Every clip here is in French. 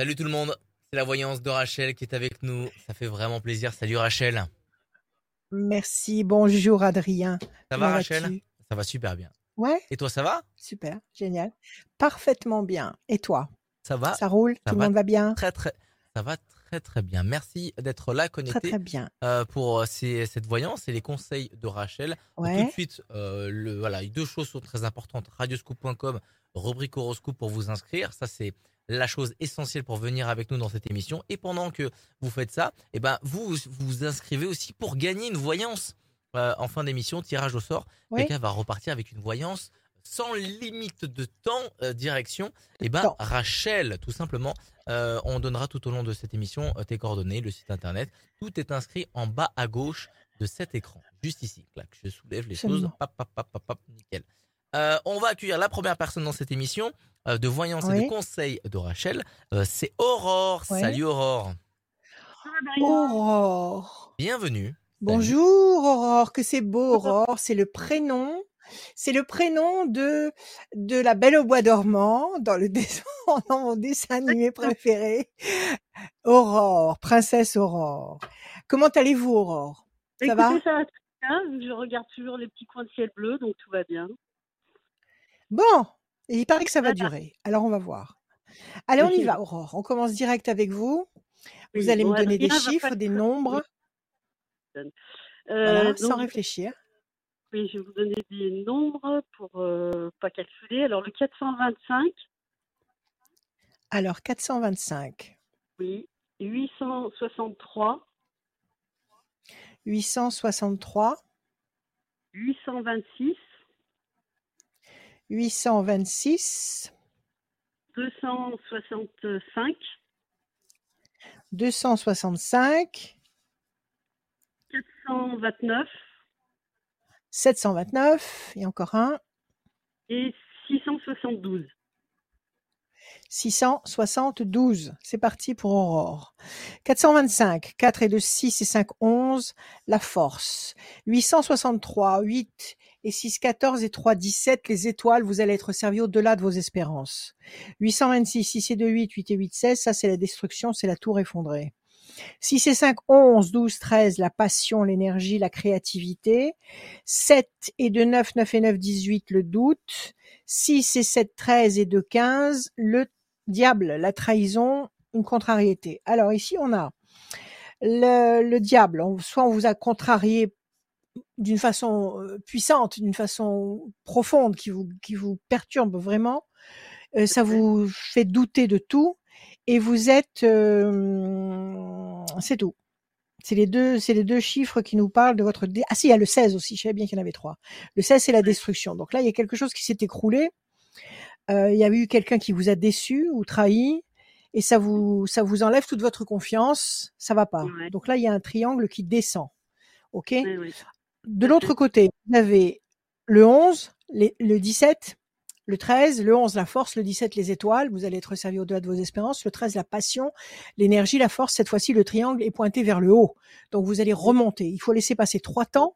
Salut tout le monde, c'est la voyance de Rachel qui est avec nous. Ça fait vraiment plaisir. Salut Rachel. Merci, bonjour Adrien. Ça va Rachel? Ça va super bien. Ouais. Et toi, ça va? Super, génial. Parfaitement bien. Et toi? Ça va Ça roule? Tout le monde va bien? Très très. Ça va très très bien. Merci d'être là connecté. Très très bien. Euh, pour euh, cette voyance et les conseils de Rachel. Ouais. Tout de suite, euh, le, voilà, deux choses sont très importantes. Radioscoop.com, rubrique horoscope pour vous inscrire. Ça c'est la chose essentielle pour venir avec nous dans cette émission. Et pendant que vous faites ça, eh ben vous vous inscrivez aussi pour gagner une voyance euh, en fin d'émission, tirage au sort. Quelqu'un va repartir avec une voyance sans limite de temps, euh, direction. Eh ben Rachel, tout simplement. Euh, on donnera tout au long de cette émission tes coordonnées, le site internet. Tout est inscrit en bas à gauche de cet écran, juste ici. Clac, je soulève les choses. nickel. on va accueillir la première personne dans cette émission. Euh, de voyance et de conseils de Rachel. Euh, c'est Aurore. Salut Aurore. Aurore. Bienvenue. Bonjour Aurore, que c'est beau Aurore, c'est le prénom. C'est le prénom de de la Belle au bois dormant dans le dessin, dans mon dessin animé préféré. Aurore, princesse Aurore. Comment allez-vous Aurore? Ça va? Ça va bien. Je regarde toujours les petits coins de ciel bleu, donc tout va bien. Bon, et il paraît que ça va durer. Alors on va voir. Allez, on y va, Aurore. On commence direct avec vous. Vous allez me donner des chiffres, des nombres. Euh, sans réfléchir. Oui, je vais vous donner des nombres pour euh, pas calculer. Alors le 425. Alors 425. Oui. 863. 863. 826. 826. 265. 265. 429. 729. Et encore un. Et 672. 672. C'est parti pour Aurore. 425. 4 et 2, 6 et 5, 11. La force. 863. 8 et 6, 14 et 3, 17, les étoiles, vous allez être servi au-delà de vos espérances. 826, 6 et 2, 8, 8 et 8, 16, ça c'est la destruction, c'est la tour effondrée. 6 et 5, 11, 12, 13, la passion, l'énergie, la créativité. 7 et 2, 9, 9 et 9, 18, le doute. 6 et 7, 13 et 2, 15, le diable, la trahison, une contrariété. Alors ici, on a le, le diable. Soit on vous a contrarié d'une façon puissante, d'une façon profonde, qui vous, qui vous perturbe vraiment. ça vous fait douter de tout et vous êtes, c'est tout. C'est les deux, c'est les deux chiffres qui nous parlent de votre. Ah si, il y a le 16 aussi. Je savais bien qu'il y en avait trois. Le 16, c'est la destruction. Donc là, il y a quelque chose qui s'est écroulé. il y a eu quelqu'un qui vous a déçu ou trahi, et ça vous, ça vous enlève toute votre confiance. Ça va pas. Donc là, il y a un triangle qui descend. Ok? De l'autre côté, vous avez le 11, le 17, le 13, le 11, la force, le 17, les étoiles. Vous allez être servi au-delà de vos espérances. Le 13, la passion, l'énergie, la force. Cette fois-ci, le triangle est pointé vers le haut. Donc, vous allez remonter. Il faut laisser passer trois temps.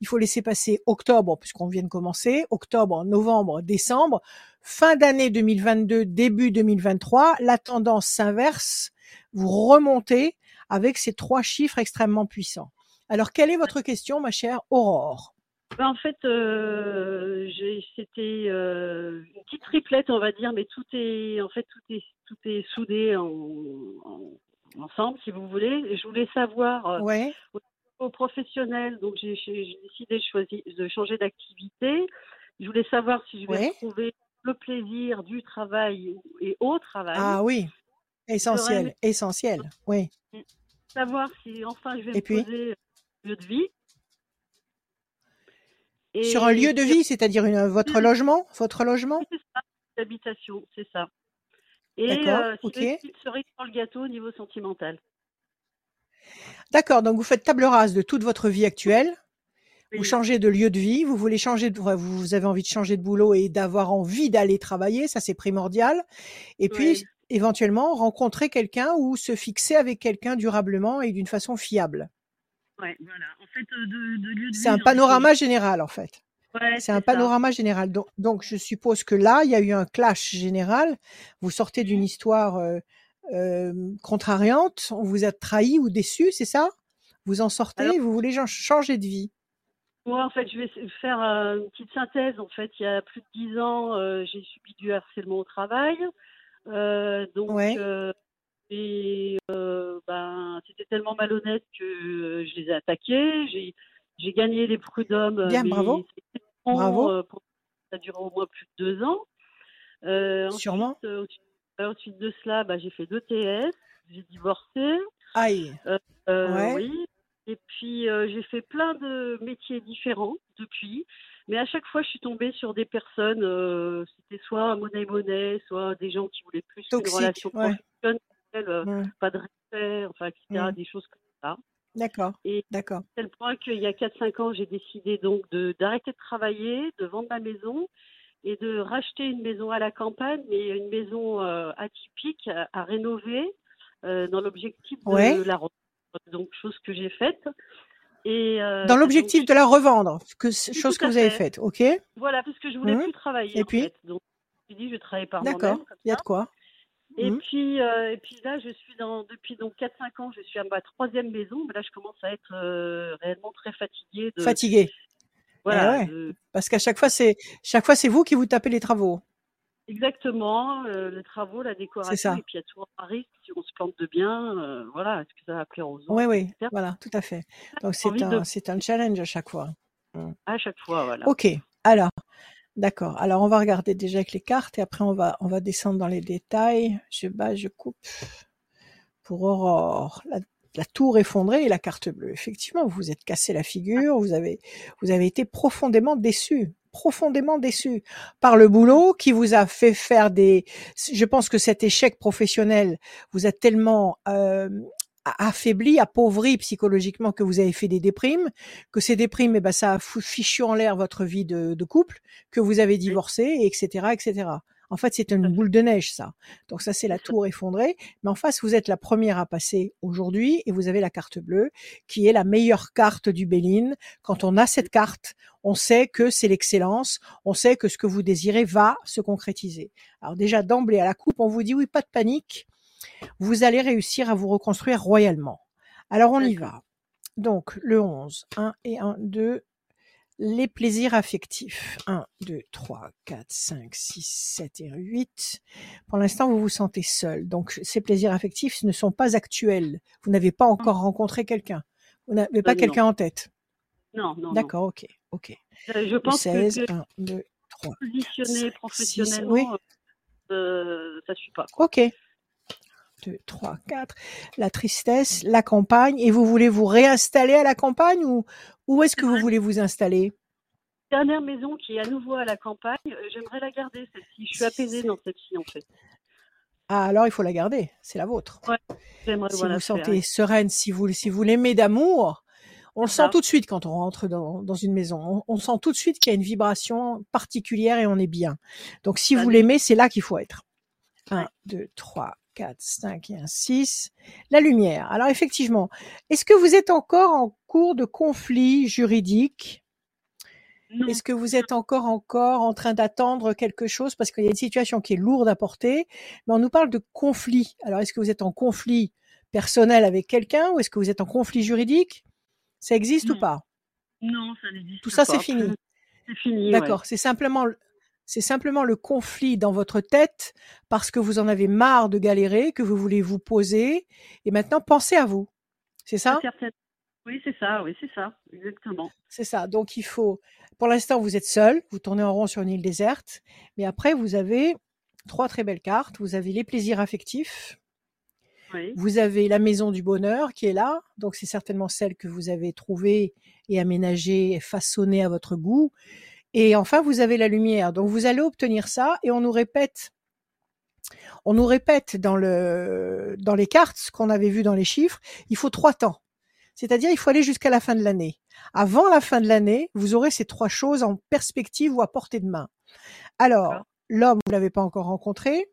Il faut laisser passer octobre, puisqu'on vient de commencer, octobre, novembre, décembre, fin d'année 2022, début 2023. La tendance s'inverse. Vous remontez avec ces trois chiffres extrêmement puissants. Alors, quelle est votre question, ma chère Aurore? Ben, En fait, euh, c'était euh, une petite triplette, on va dire, mais tout est, en fait, tout est, tout est soudé ensemble, si vous voulez. Je voulais savoir euh, ouais. au professionnel, donc j'ai décidé de, choisir, de changer d'activité. Je voulais savoir si je vais trouver le plaisir du travail et au travail. Ah oui, essentiel, essentiel, oui. Savoir si enfin je vais me poser lieu de vie. Sur un lieu de vie, c'est-à-dire votre logement, votre logement? C'est ça, l'habitation, c'est ça. Et euh, ok. cerise sur le gâteau au niveau sentimental. D'accord, donc vous faites table rase de toute votre vie actuelle. Vous changez de lieu de vie, vous voulez changer, de, vous avez envie de changer de boulot et d'avoir envie d'aller travailler, ça c'est primordial. Et puis éventuellement rencontrer quelqu'un ou se fixer avec quelqu'un durablement et d'une façon fiable. Ouais, voilà. En fait, de, de C'est un panorama général, en fait. Ouais, c'est un panorama général. Donc, je suppose que là, il y a eu un clash général. Vous sortez d'une histoire euh, euh, contrariante, on vous a trahi ou déçu, c'est ça? Vous en sortez, Alors- vous voulez changer de vie. Moi, en fait, je vais faire euh, une petite synthèse. En fait, il y a plus de dix ans, j'ai subi du harcèlement au travail. Donc, Ouais. Euh, et euh, ben, c'était tellement malhonnête que euh, je les ai attaqués. J'ai, gagné les prud'hommes. Bien, mais bravo. Bravo. euh, pour- ça a duré au moins plus de deux ans. Euh, Sûrement. Ensuite, euh, de cela, bah, j'ai fait deux TS. J'ai divorcé. Aïe. Euh, Ouais. Oui. Et puis euh, j'ai fait plein de métiers différents depuis, mais à chaque fois je suis tombée sur des personnes, euh, c'était soit monnaie monnaie, soit des gens qui voulaient plus qu'une Toxiques, relation ouais. professionnelle, euh, pas de respect, enfin etc. Des choses comme ça. D'accord. Et- D'accord. À tel point qu'il y a 4-5 ans j'ai décidé donc de d'arrêter de travailler, de vendre ma maison et de racheter une maison à la campagne, mais une maison euh, atypique à, à rénover euh, dans l'objectif de la revendre. Donc chose que j'ai faite. Et euh, Dans l'objectif donc, de la revendre, que, chose que vous avez fait. faite, ok voilà, parce que je voulais Mhm. plus travailler Et en puis fait. Donc je me suis dit je vais travailler par D'accord. moi-même comme Il y a de quoi Et Mhm. puis euh, et puis là je suis dans depuis donc 4-5 ans, je suis à ma troisième maison, mais là je commence à être euh, réellement très fatiguée de Fatigué. voilà, ouais. de- Parce qu'à chaque fois, c'est chaque fois c'est vous qui vous tapez les travaux. Exactement, euh, les travaux, la ça. décoration, et puis il y a toujours un risque si on se plante de bien, voilà, est-ce que ça va plaire aux autres, Oui, oui, etc. voilà, tout à fait. Donc c'est envie de- un, c'est un challenge à chaque fois. À chaque fois, voilà. Ok, alors, d'accord. Alors on va regarder déjà avec les cartes et après on va, on va descendre dans les détails. Je bats, je coupe. Pour Aurore, la, tour effondrée et la carte bleue. Effectivement, vous vous êtes cassé la figure, vous avez, vous avez été profondément déçu, profondément déçu par le boulot qui vous a fait faire des. Je pense que cet échec professionnel vous a tellement euh, affaibli, appauvri psychologiquement que vous avez fait des déprimes, que ces déprimes, eh ben, ça a fichu en l'air votre vie de, de couple, que vous avez divorcé, etc., etc. En fait, c'est une boule de neige, ça. Donc ça, c'est la tour effondrée. Mais en face, vous êtes la première à passer aujourd'hui et vous avez la carte bleue, qui est la meilleure carte du Béline. Quand on a cette carte, on sait que c'est l'excellence, on sait que ce que vous désirez va se concrétiser. Alors déjà, d'emblée à la coupe, on vous dit oui, pas de panique, vous allez réussir à vous reconstruire royalement. Alors on y va. Donc le 11, 1 et 1, 2, les plaisirs affectifs. 1, 2, 3, 4, 5, 6, 7 et 8. Pour l'instant, vous vous sentez seul. Donc ces plaisirs affectifs ne sont pas actuels. Vous n'avez pas encore rencontré quelqu'un. Vous n'avez pas Euh, quelqu'un en tête. Non, non. D'accord, ok, ok. Euh, Je pense 16, que, que 1, 2, 3. positionner cinq, professionnellement, six, euh, ça suit pas. Quoi. Ok. 2, 3, 4. La tristesse, la campagne. Et vous voulez vous réinstaller à la campagne ou où est-ce que vous voulez vous installer? Dernière maison qui est à nouveau à la campagne, euh, j'aimerais la garder celle-ci. Je suis apaisée dans celle-ci en fait. Ah, alors il faut la garder. C'est la vôtre. Si vous faire- sentez sereine, si vous, si vous l'aimez d'amour, on le sent tout de suite quand on rentre dans, dans une maison. On, on sent tout de suite qu'il y a une vibration particulière et on est bien. Donc si Ça vous l'aimez, c'est là qu'il faut être. 1, Ouais. 2, 3, 4, 5 et un 6. La lumière. Alors effectivement, est-ce que vous êtes encore en cours de conflit juridique? Est-ce que vous êtes encore encore en train d'attendre quelque chose? Parce qu'il y a une situation qui est lourde à porter, mais on nous parle de conflit. Alors est-ce que vous êtes en conflit personnel avec quelqu'un ou est-ce que vous êtes en conflit juridique? Ça existe ou pas? Non, ça n'existe Tout ça pas. c'est fini. C'est fini. D'accord, c'est simplement le- c'est simplement le conflit dans votre tête parce que vous en avez marre de galérer, que vous voulez vous poser et maintenant pensez à vous. C'est ça? Oui, c'est ça. Oui, c'est ça. Exactement. C'est ça. Donc il faut, pour l'instant, vous êtes seul, vous tournez en rond sur une île déserte, mais après vous avez trois très belles cartes. Vous avez les plaisirs affectifs, Oui. vous avez la maison du bonheur qui est là, donc c'est certainement celle que vous avez trouvée et aménagée, et façonnée à votre goût. Et enfin, vous avez la lumière. Donc vous allez obtenir ça et on nous répète. On nous répète dans le dans les cartes ce qu'on avait vu dans les chiffres. Il faut trois temps. C'est-à-dire, il faut aller jusqu'à la fin de l'année. Avant la fin de l'année, vous aurez ces trois choses en perspective ou à portée de main. Alors, l'homme, vous l'avez pas encore rencontré.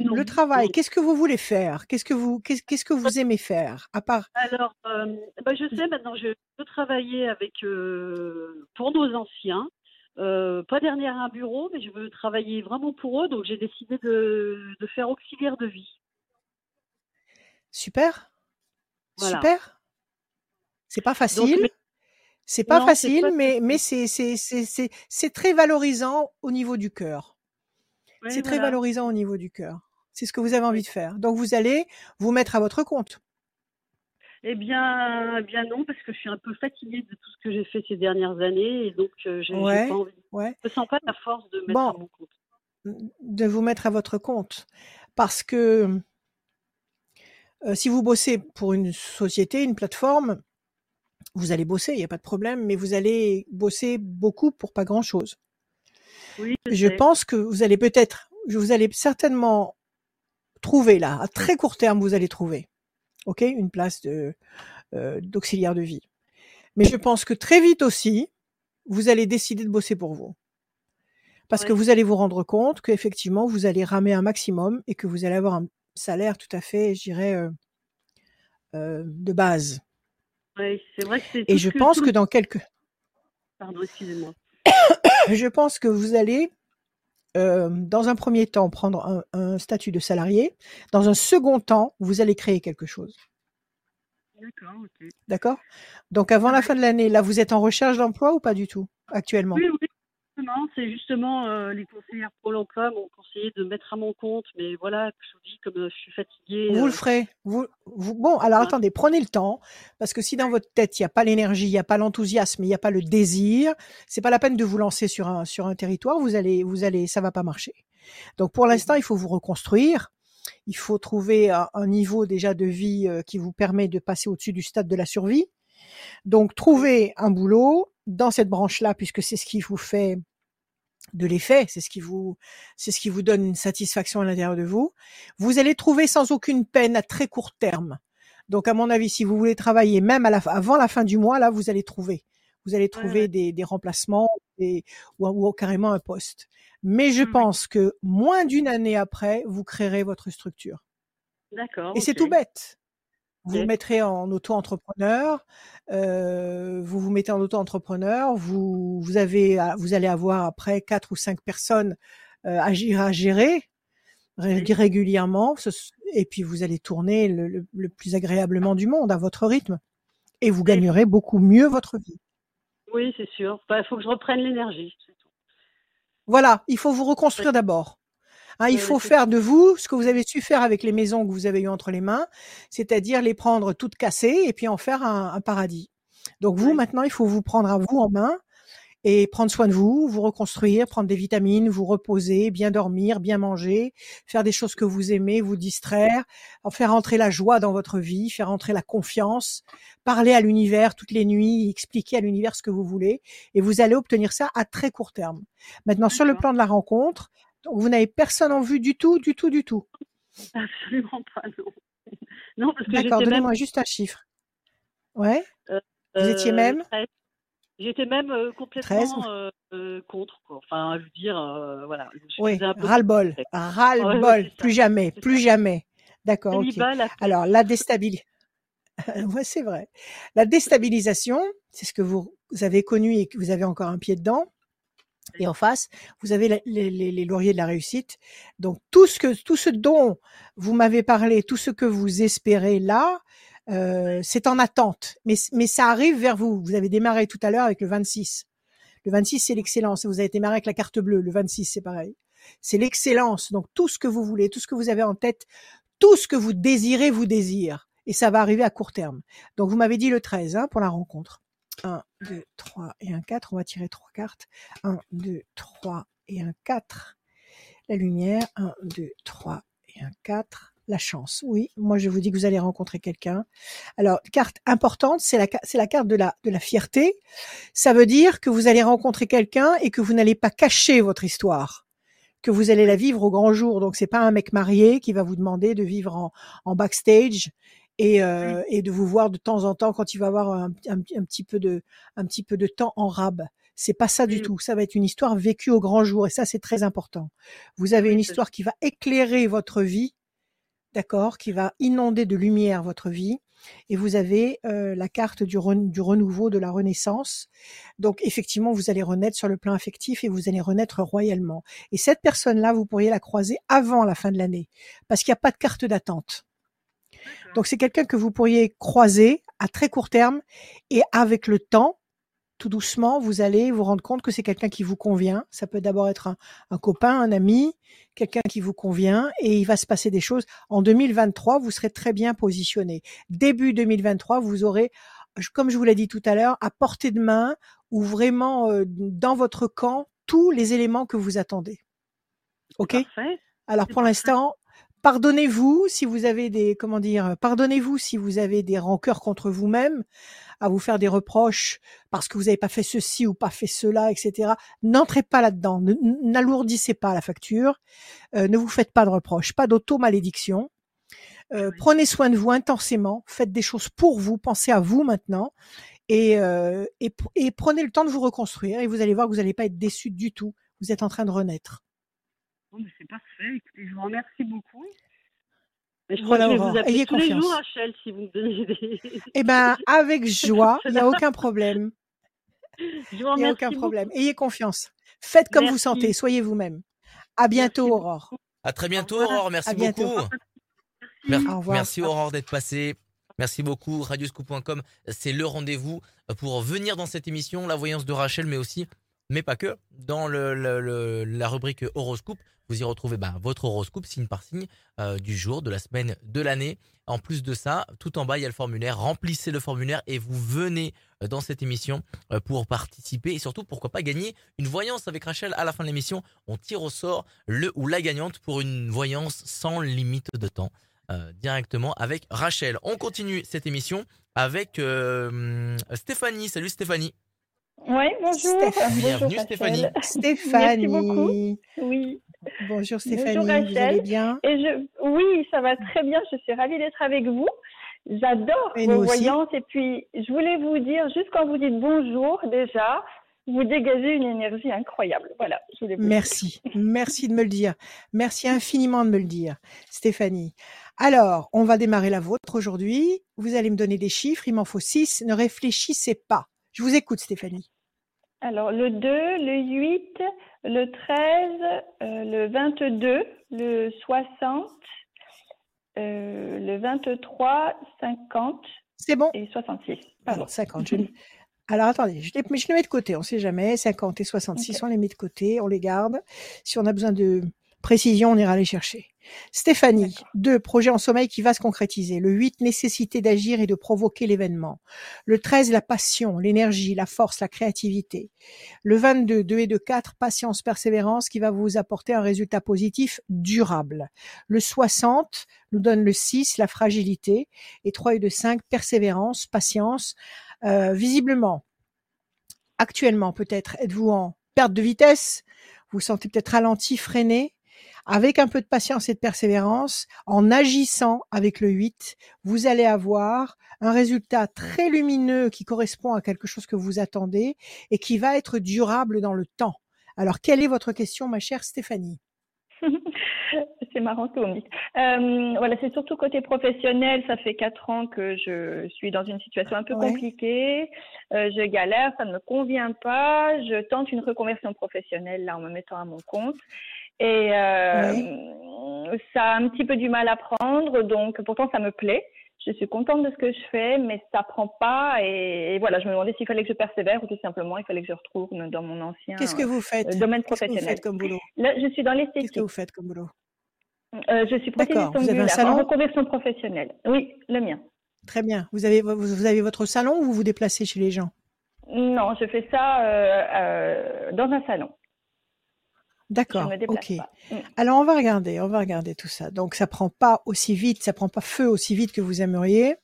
Non, Le travail, qu'est-ce que vous voulez faire? Qu'est-ce que vous qu'est-ce qu'est-ce que vous aimez faire À part Alors, euh, bah, je sais maintenant, je peux travailler avec euh, pour nos anciens. Euh, pas derrière un bureau, mais je veux travailler vraiment pour eux, donc j'ai décidé de, de faire auxiliaire de vie. Super. Voilà. Super. C'est pas facile. C'est pas non, facile, pas mais, mais c'est, très valorisant au niveau du cœur. C'est très valorisant au niveau du cœur. C'est ce que vous avez envie de faire. Donc vous allez vous mettre à votre compte. Eh bien, eh bien non, parce que je suis un peu fatiguée de tout ce que j'ai fait ces dernières années et donc euh, j'ai j'ai Ouais, pas envie. ouais. Je sens pas la force de mettre Bon. à mon compte. de vous mettre à votre compte. Parce que euh, si vous bossez pour une société, une plateforme, vous allez bosser, il n'y a pas de problème, mais vous allez bosser beaucoup pour pas grand-chose. Oui, je, pense que vous allez peut-être, vous allez certainement trouver là, à très court terme, vous allez trouver, ok, une place de euh, d'auxiliaire de vie. Mais je pense que très vite aussi, vous allez décider de bosser pour vous. Parce que vous allez vous rendre compte qu'effectivement, vous allez ramer un maximum et que vous allez avoir un salaire tout à fait, je dirais, euh, euh, de base. Ouais, c'est vrai que c'est Et je que, pense tout que dans quelques, Pardon, excusez-moi. je pense que vous allez, euh, dans un premier temps, prendre un, un statut de salarié. Dans un second temps, vous allez créer quelque chose. D'accord, ok. D'accord? Donc avant la fin de l'année, là, vous êtes en recherche d'emploi ou pas du tout actuellement? Oui, oui, c'est justement euh, les conseillères Pôle emploi m'ont conseillé de mettre à mon compte, mais voilà, je vous dis, comme euh, je suis fatiguée. Vous le euh, ferez. Vous, vous- bon, alors attendez, prenez le temps, parce que si dans votre tête il n'y a pas l'énergie, il n'y a pas l'enthousiasme, il n'y a pas le désir, c'est pas la peine de vous lancer sur un sur un territoire. Vous allez, vous allez, ça va pas marcher. Donc pour l'instant, il faut vous reconstruire. Il faut trouver un, un niveau déjà de vie euh, qui vous permet de passer au-dessus du stade de la survie. Donc trouver un boulot dans cette branche-là, puisque c'est ce qui vous fait de l'effet, c'est ce qui vous, c'est ce qui vous donne une satisfaction à l'intérieur de vous. Vous allez trouver sans aucune peine à très court terme. Donc, à mon avis, si vous voulez travailler même à la, avant la fin du mois, là, vous allez trouver. Vous allez trouver ouais. des, des remplacements des, ou, ou carrément un poste. Mais je Mhm. pense que moins d'une année après, vous créerez votre structure. D'accord. Et c'est tout bête. Vous vous mettrez en auto-entrepreneur, euh, vous vous mettez en auto-entrepreneur, vous, vous avez, vous allez avoir après quatre ou cinq personnes euh, à, gérer, à gérer régulièrement, et puis vous allez tourner le, le- le plus agréablement du monde à votre rythme, et vous gagnerez beaucoup mieux votre vie. Oui, c'est sûr. Il faut que je reprenne l'énergie. Voilà, il faut vous reconstruire d'abord. Hein, il faut faire de vous ce que vous avez su faire avec les maisons que vous avez eues entre les mains, c'est-à-dire les prendre toutes cassées et puis en faire un, un paradis. Donc vous, maintenant, il faut vous prendre à vous en main et prendre soin de vous, vous reconstruire, prendre des vitamines, vous reposer, bien dormir, bien manger, faire des choses que vous aimez, vous distraire, en faire entrer la joie dans votre vie, faire entrer la confiance, parler à l'univers toutes les nuits, expliquer à l'univers ce que vous voulez, et vous allez obtenir ça à très court terme. Maintenant, sur le plan de la rencontre, donc vous n'avez personne en vue du tout, du tout, du tout. Absolument pas, non. Non, parce que D'accord, même. donnez-moi juste un chiffre. Ouais, vous étiez euh, même 13. J'étais même euh, 13, complètement euh, euh, contre, quoi. Enfin, je veux dire, euh, voilà. Je Oui, faisais un peu ras-le-bol, ras-le-bol, ouais, c'est ça. plus jamais, plus ça. jamais. D'accord, ok. la. Alors, la déstabilisation. ouais, c'est vrai. La déstabilisation, c'est ce que vous, vous avez connu et que vous avez encore un pied dedans. Et en face, vous avez les, les- les lauriers de la réussite. Donc, tout ce que, tout ce dont vous m'avez parlé, tout ce que vous espérez là, euh, c'est en attente. Mais, mais ça arrive vers vous. Vous avez démarré tout à l'heure avec le 26. Le 26, c'est l'excellence. Vous avez démarré avec la carte bleue. Le 26, c'est pareil. C'est l'excellence. Donc, tout ce que vous voulez, tout ce que vous avez en tête, tout ce que vous désirez vous désire. Et ça va arriver à court terme. Donc, vous m'avez dit le 13 hein, pour la rencontre. 1, 2, 3 et un 4. On va tirer trois cartes. 1, 2, 3 et un 4. La lumière. 1, 2, 3 et un 4. La chance. Oui, moi je vous dis que vous allez rencontrer quelqu'un. Alors, carte importante, c'est la, carte de la, fierté. Ça veut dire que vous allez rencontrer quelqu'un et que vous n'allez pas cacher votre histoire que vous allez la vivre au grand jour. Donc c'est pas un mec marié qui va vous demander de vivre en backstage et, euh, et de vous voir de temps en temps quand il va avoir un, un, un petit peu de un petit peu de temps en rab. C'est pas ça du Mm. tout. Ça va être une histoire vécue au grand jour et ça c'est très important. Vous avez une histoire qui va éclairer votre vie, d'accord, qui va inonder de lumière votre vie. Et vous avez euh, la carte du, du renouveau, de la renaissance. Donc effectivement, vous allez renaître sur le plan affectif et vous allez renaître royalement. Et cette personne-là, vous pourriez la croiser avant la fin de l'année, parce qu'il n'y a pas de carte d'attente. Donc c'est quelqu'un que vous pourriez croiser à très court terme et avec le temps, tout doucement, vous allez vous rendre compte que c'est quelqu'un qui vous convient. Ça peut d'abord être un, un, copain, un ami, quelqu'un qui vous convient et il va se passer des choses. En 2023, vous serez très bien positionné. Début 2023, vous aurez, comme je vous l'ai dit tout à l'heure, à portée de main ou vraiment euh, dans votre camp tous les éléments que vous attendez. Ok? Parfait. Alors pour l'instant, pardonnez-vous si vous avez des comment dire, pardonnez-vous si vous avez des rancœurs contre vous-même, à vous faire des reproches parce que vous n'avez pas fait ceci ou pas fait cela, etc. N'entrez pas là-dedans, n'alourdissez pas la facture, euh, ne vous faites pas de reproches, pas d'auto-malédiction. Euh, prenez soin de vous intensément, faites des choses pour vous, pensez à vous maintenant et, euh, et, et, prenez le temps de vous reconstruire et vous allez voir que vous n'allez pas être déçu du tout. Vous êtes en train de renaître. Bon, c'est parfait. Écoutez, je vous remercie beaucoup. Mais je Voilà, crois que je vais Aurore, vous appeler ayez tous les confiance. jours, Rachel, si vous me donnez des... Eh ben, avec joie, il n'y a aucun problème. Je vous Il n'y a remercie aucun beaucoup. problème. Ayez confiance. Faites comme vous sentez, soyez vous-même. À bientôt, Merci Aurore. À très bientôt. Aurore. Merci bientôt. beaucoup. Merci. Mer- Au revoir. Merci Aurore d'être passée. Merci beaucoup. Radioscoop.com, c'est le rendez-vous pour venir dans cette émission, la voyance de Rachel, mais aussi, mais pas que, dans la rubrique horoscope. Vous y retrouvez ben, votre horoscope signe par signe euh, du jour, de la semaine, de l'année. En plus de ça, tout en bas, il y a le formulaire. Remplissez le formulaire et vous venez euh, dans cette émission euh, pour participer et surtout, pourquoi pas gagner une voyance avec Rachel à la fin de l'émission. On tire au sort le ou la gagnante pour une voyance sans limite de temps directement avec Rachel. On continue cette émission avec Stéphanie. Salut Stéphanie. Oui, bonjour. Steph. Bonjour, Bienvenue, Rachel. Stéphanie. Stéphanie. beaucoup. Oui. Bonjour Stéphanie, Bonjour, vous Rachel. allez bien? Et je, oui, ça va très bien. Je suis ravie d'être avec vous. J'adore vos aussi. voyances. Et puis, je voulais vous dire, juste quand vous dites bonjour, déjà, vous dégagez une énergie incroyable. Voilà, je voulais vous le dire. Merci, merci de me le dire. Merci infiniment de me le dire, Stéphanie. Alors, on va démarrer la vôtre aujourd'hui. Vous allez me donner des chiffres, il m'en faut six. Ne réfléchissez pas. Je vous écoute, Stéphanie. Alors, le 2, le 8, le 13, euh, le 22, le 60, euh, le 23, 50 C'est bon et 66. Pardon. Alors, 50. Je... Alors, attendez, je les, mais je les mets de côté, on sait jamais. 50 et 66, Ok. on les met de côté, on les garde. Si on a besoin de précision, on ira les chercher. Stéphanie. 2. Projet en sommeil qui va se concrétiser. Le 8, nécessité d'agir et de provoquer l'événement. Le 13, la passion, l'énergie, la force, la créativité. Le 22, 2 et 2, 4, patience, persévérance qui va vous apporter un résultat positif durable. Le 60 nous donne le 6, la fragilité. Et 3 et 2, 5, persévérance, patience. Euh, visiblement, actuellement peut-être, êtes-vous en perte de vitesse, vous vous sentez peut-être ralenti, freiné, avec un peu de patience et de persévérance, en agissant avec le 8, vous allez avoir un résultat très lumineux qui correspond à quelque chose que vous attendez et qui va être durable dans le temps. Alors, quelle est votre question, ma chère Stéphanie? C'est marrant ce que vous me dites. Euh, voilà, c'est surtout côté professionnel. Ça fait quatre ans que je suis dans une situation un peu Ouais. compliquée. Euh, je galère, ça ne me convient pas. Je tente une reconversion professionnelle là en me mettant à mon compte. Et euh, ça a un petit peu du mal à prendre, donc pourtant ça me plaît. Je suis contente de ce que je fais, mais ça prend pas. Et, et voilà, je me demandais s'il fallait que je persévère ou tout simplement il fallait que je retourne dans mon ancien Qu'est-ce que vous faites? euh, domaine Qu'est-ce que vous professionnel. faites comme boulot? Là, je suis dans Qu'est-ce que l'esthétique. vous faites comme boulot? Euh, je suis D'accord. Vous avez un ongulaire salon? en reconversion professionnelle. Oui, le mien. Très bien. Vous avez, vous vous avez votre salon ou vous vous déplacez chez les gens? Non, je fais ça euh, euh, dans un salon. D'accord. Ok. pas. Mm. Alors on va regarder, on va regarder tout ça. Donc ça prend pas aussi vite, ça prend pas feu aussi vite que vous aimeriez,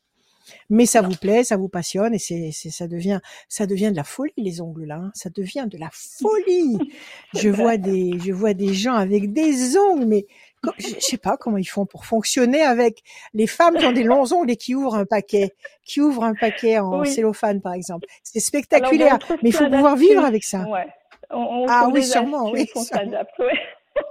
mais ça vous plaît, ça vous passionne et c'est, c'est ça devient, ça devient de la folie les ongles là. hein. Ça devient de la folie. je vois des, je vois des gens avec des ongles, mais je sais pas comment ils font pour fonctionner avec les femmes qui ont des longs ongles et qui ouvrent un paquet, qui ouvrent un paquet en Oui. cellophane par exemple. C'est spectaculaire, mais il faut pouvoir vivre avec ça. Ouais. On, on Ah oui, sûrement, oui, on sûrement. s'adapte. Ouais.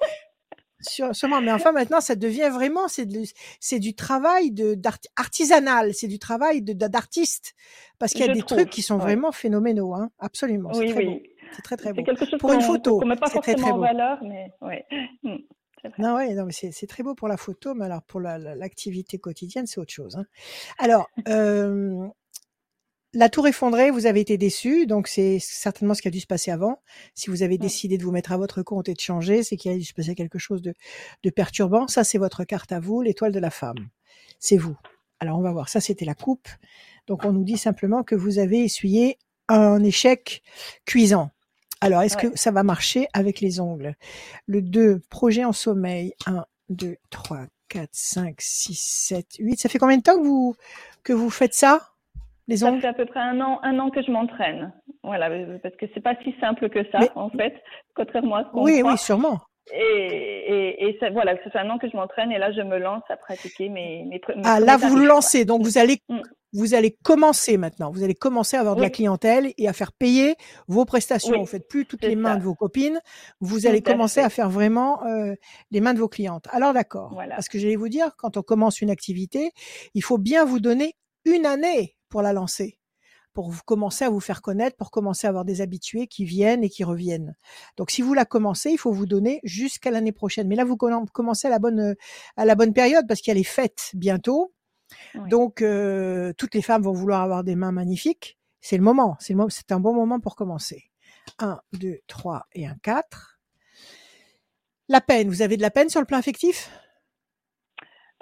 Sur, sûrement, mais enfin maintenant ça devient vraiment c'est de- c'est du travail de d'art- artisanal, c'est du travail de d'artiste parce qu'il y a Je des trouve, trucs qui sont ouais. vraiment phénoménaux, hein. Absolument, c'est Oui, très beau, c'est très très C'est beau. quelque chose Pour une photo, qu'on met pas c'est très, forcément très en beau. valeur, mais ouais. Mm. Non, ouais, non, mais c'est c'est très beau pour la photo, mais alors pour la- la- l'activité quotidienne, c'est autre chose. hein. Alors, euh, la tour effondrée, vous avez été déçu, donc c'est certainement ce qui a dû se passer avant. Si vous avez décidé de vous mettre à votre compte et de changer, c'est qu'il a dû se passer quelque chose de, de perturbant. Ça, c'est votre carte à vous, l'étoile de la femme. C'est vous. Alors, on va voir. Ça, c'était la coupe. Donc, on nous dit simplement que vous avez essuyé un échec cuisant. Alors, est-ce Ouais. que ça va marcher avec les ongles? Le 2, projet en sommeil. 1, 2, 3, 4, 5, 6, 7, 8. Ça fait combien de temps que vous, que vous faites ça? Les Ça ongles fait à peu près un an, un an que je m'entraîne. Voilà, parce que c'est pas si simple que ça, Mais- en fait, contrairement à ce qu'on Oui, croit. oui, sûrement. Et, et, et ça, voilà, ça fait un an que je m'entraîne et là, je me lance à pratiquer mes, mes, mes Ah, là, vous vous lancez. Donc, vous allez, Mm. vous allez commencer maintenant. Vous allez commencer à avoir de la clientèle et à faire payer vos prestations. Oui, Vous faites plus toutes les mains ça. de vos copines. Vous Tout allez commencer à faire vraiment euh, les mains de vos clientes. Alors, d'accord. Voilà. Parce que j'allais vous dire, quand on commence une activité, il faut bien vous donner une année pour la lancer pour vous commencer à vous faire connaître, pour commencer à avoir des habitués qui viennent et qui reviennent. Donc, si vous la commencez, il faut vous donner jusqu'à l'année prochaine. Mais là, vous comm- commencez à la bonne, à la bonne période parce qu'il y a les fêtes bientôt. Oui. Donc, euh, toutes les femmes vont vouloir avoir des mains magnifiques. C'est le moment. C'est le mo- c'est un bon moment pour commencer. 1, 2, 3 et un 4. La peine. Vous avez de la peine sur le plan affectif?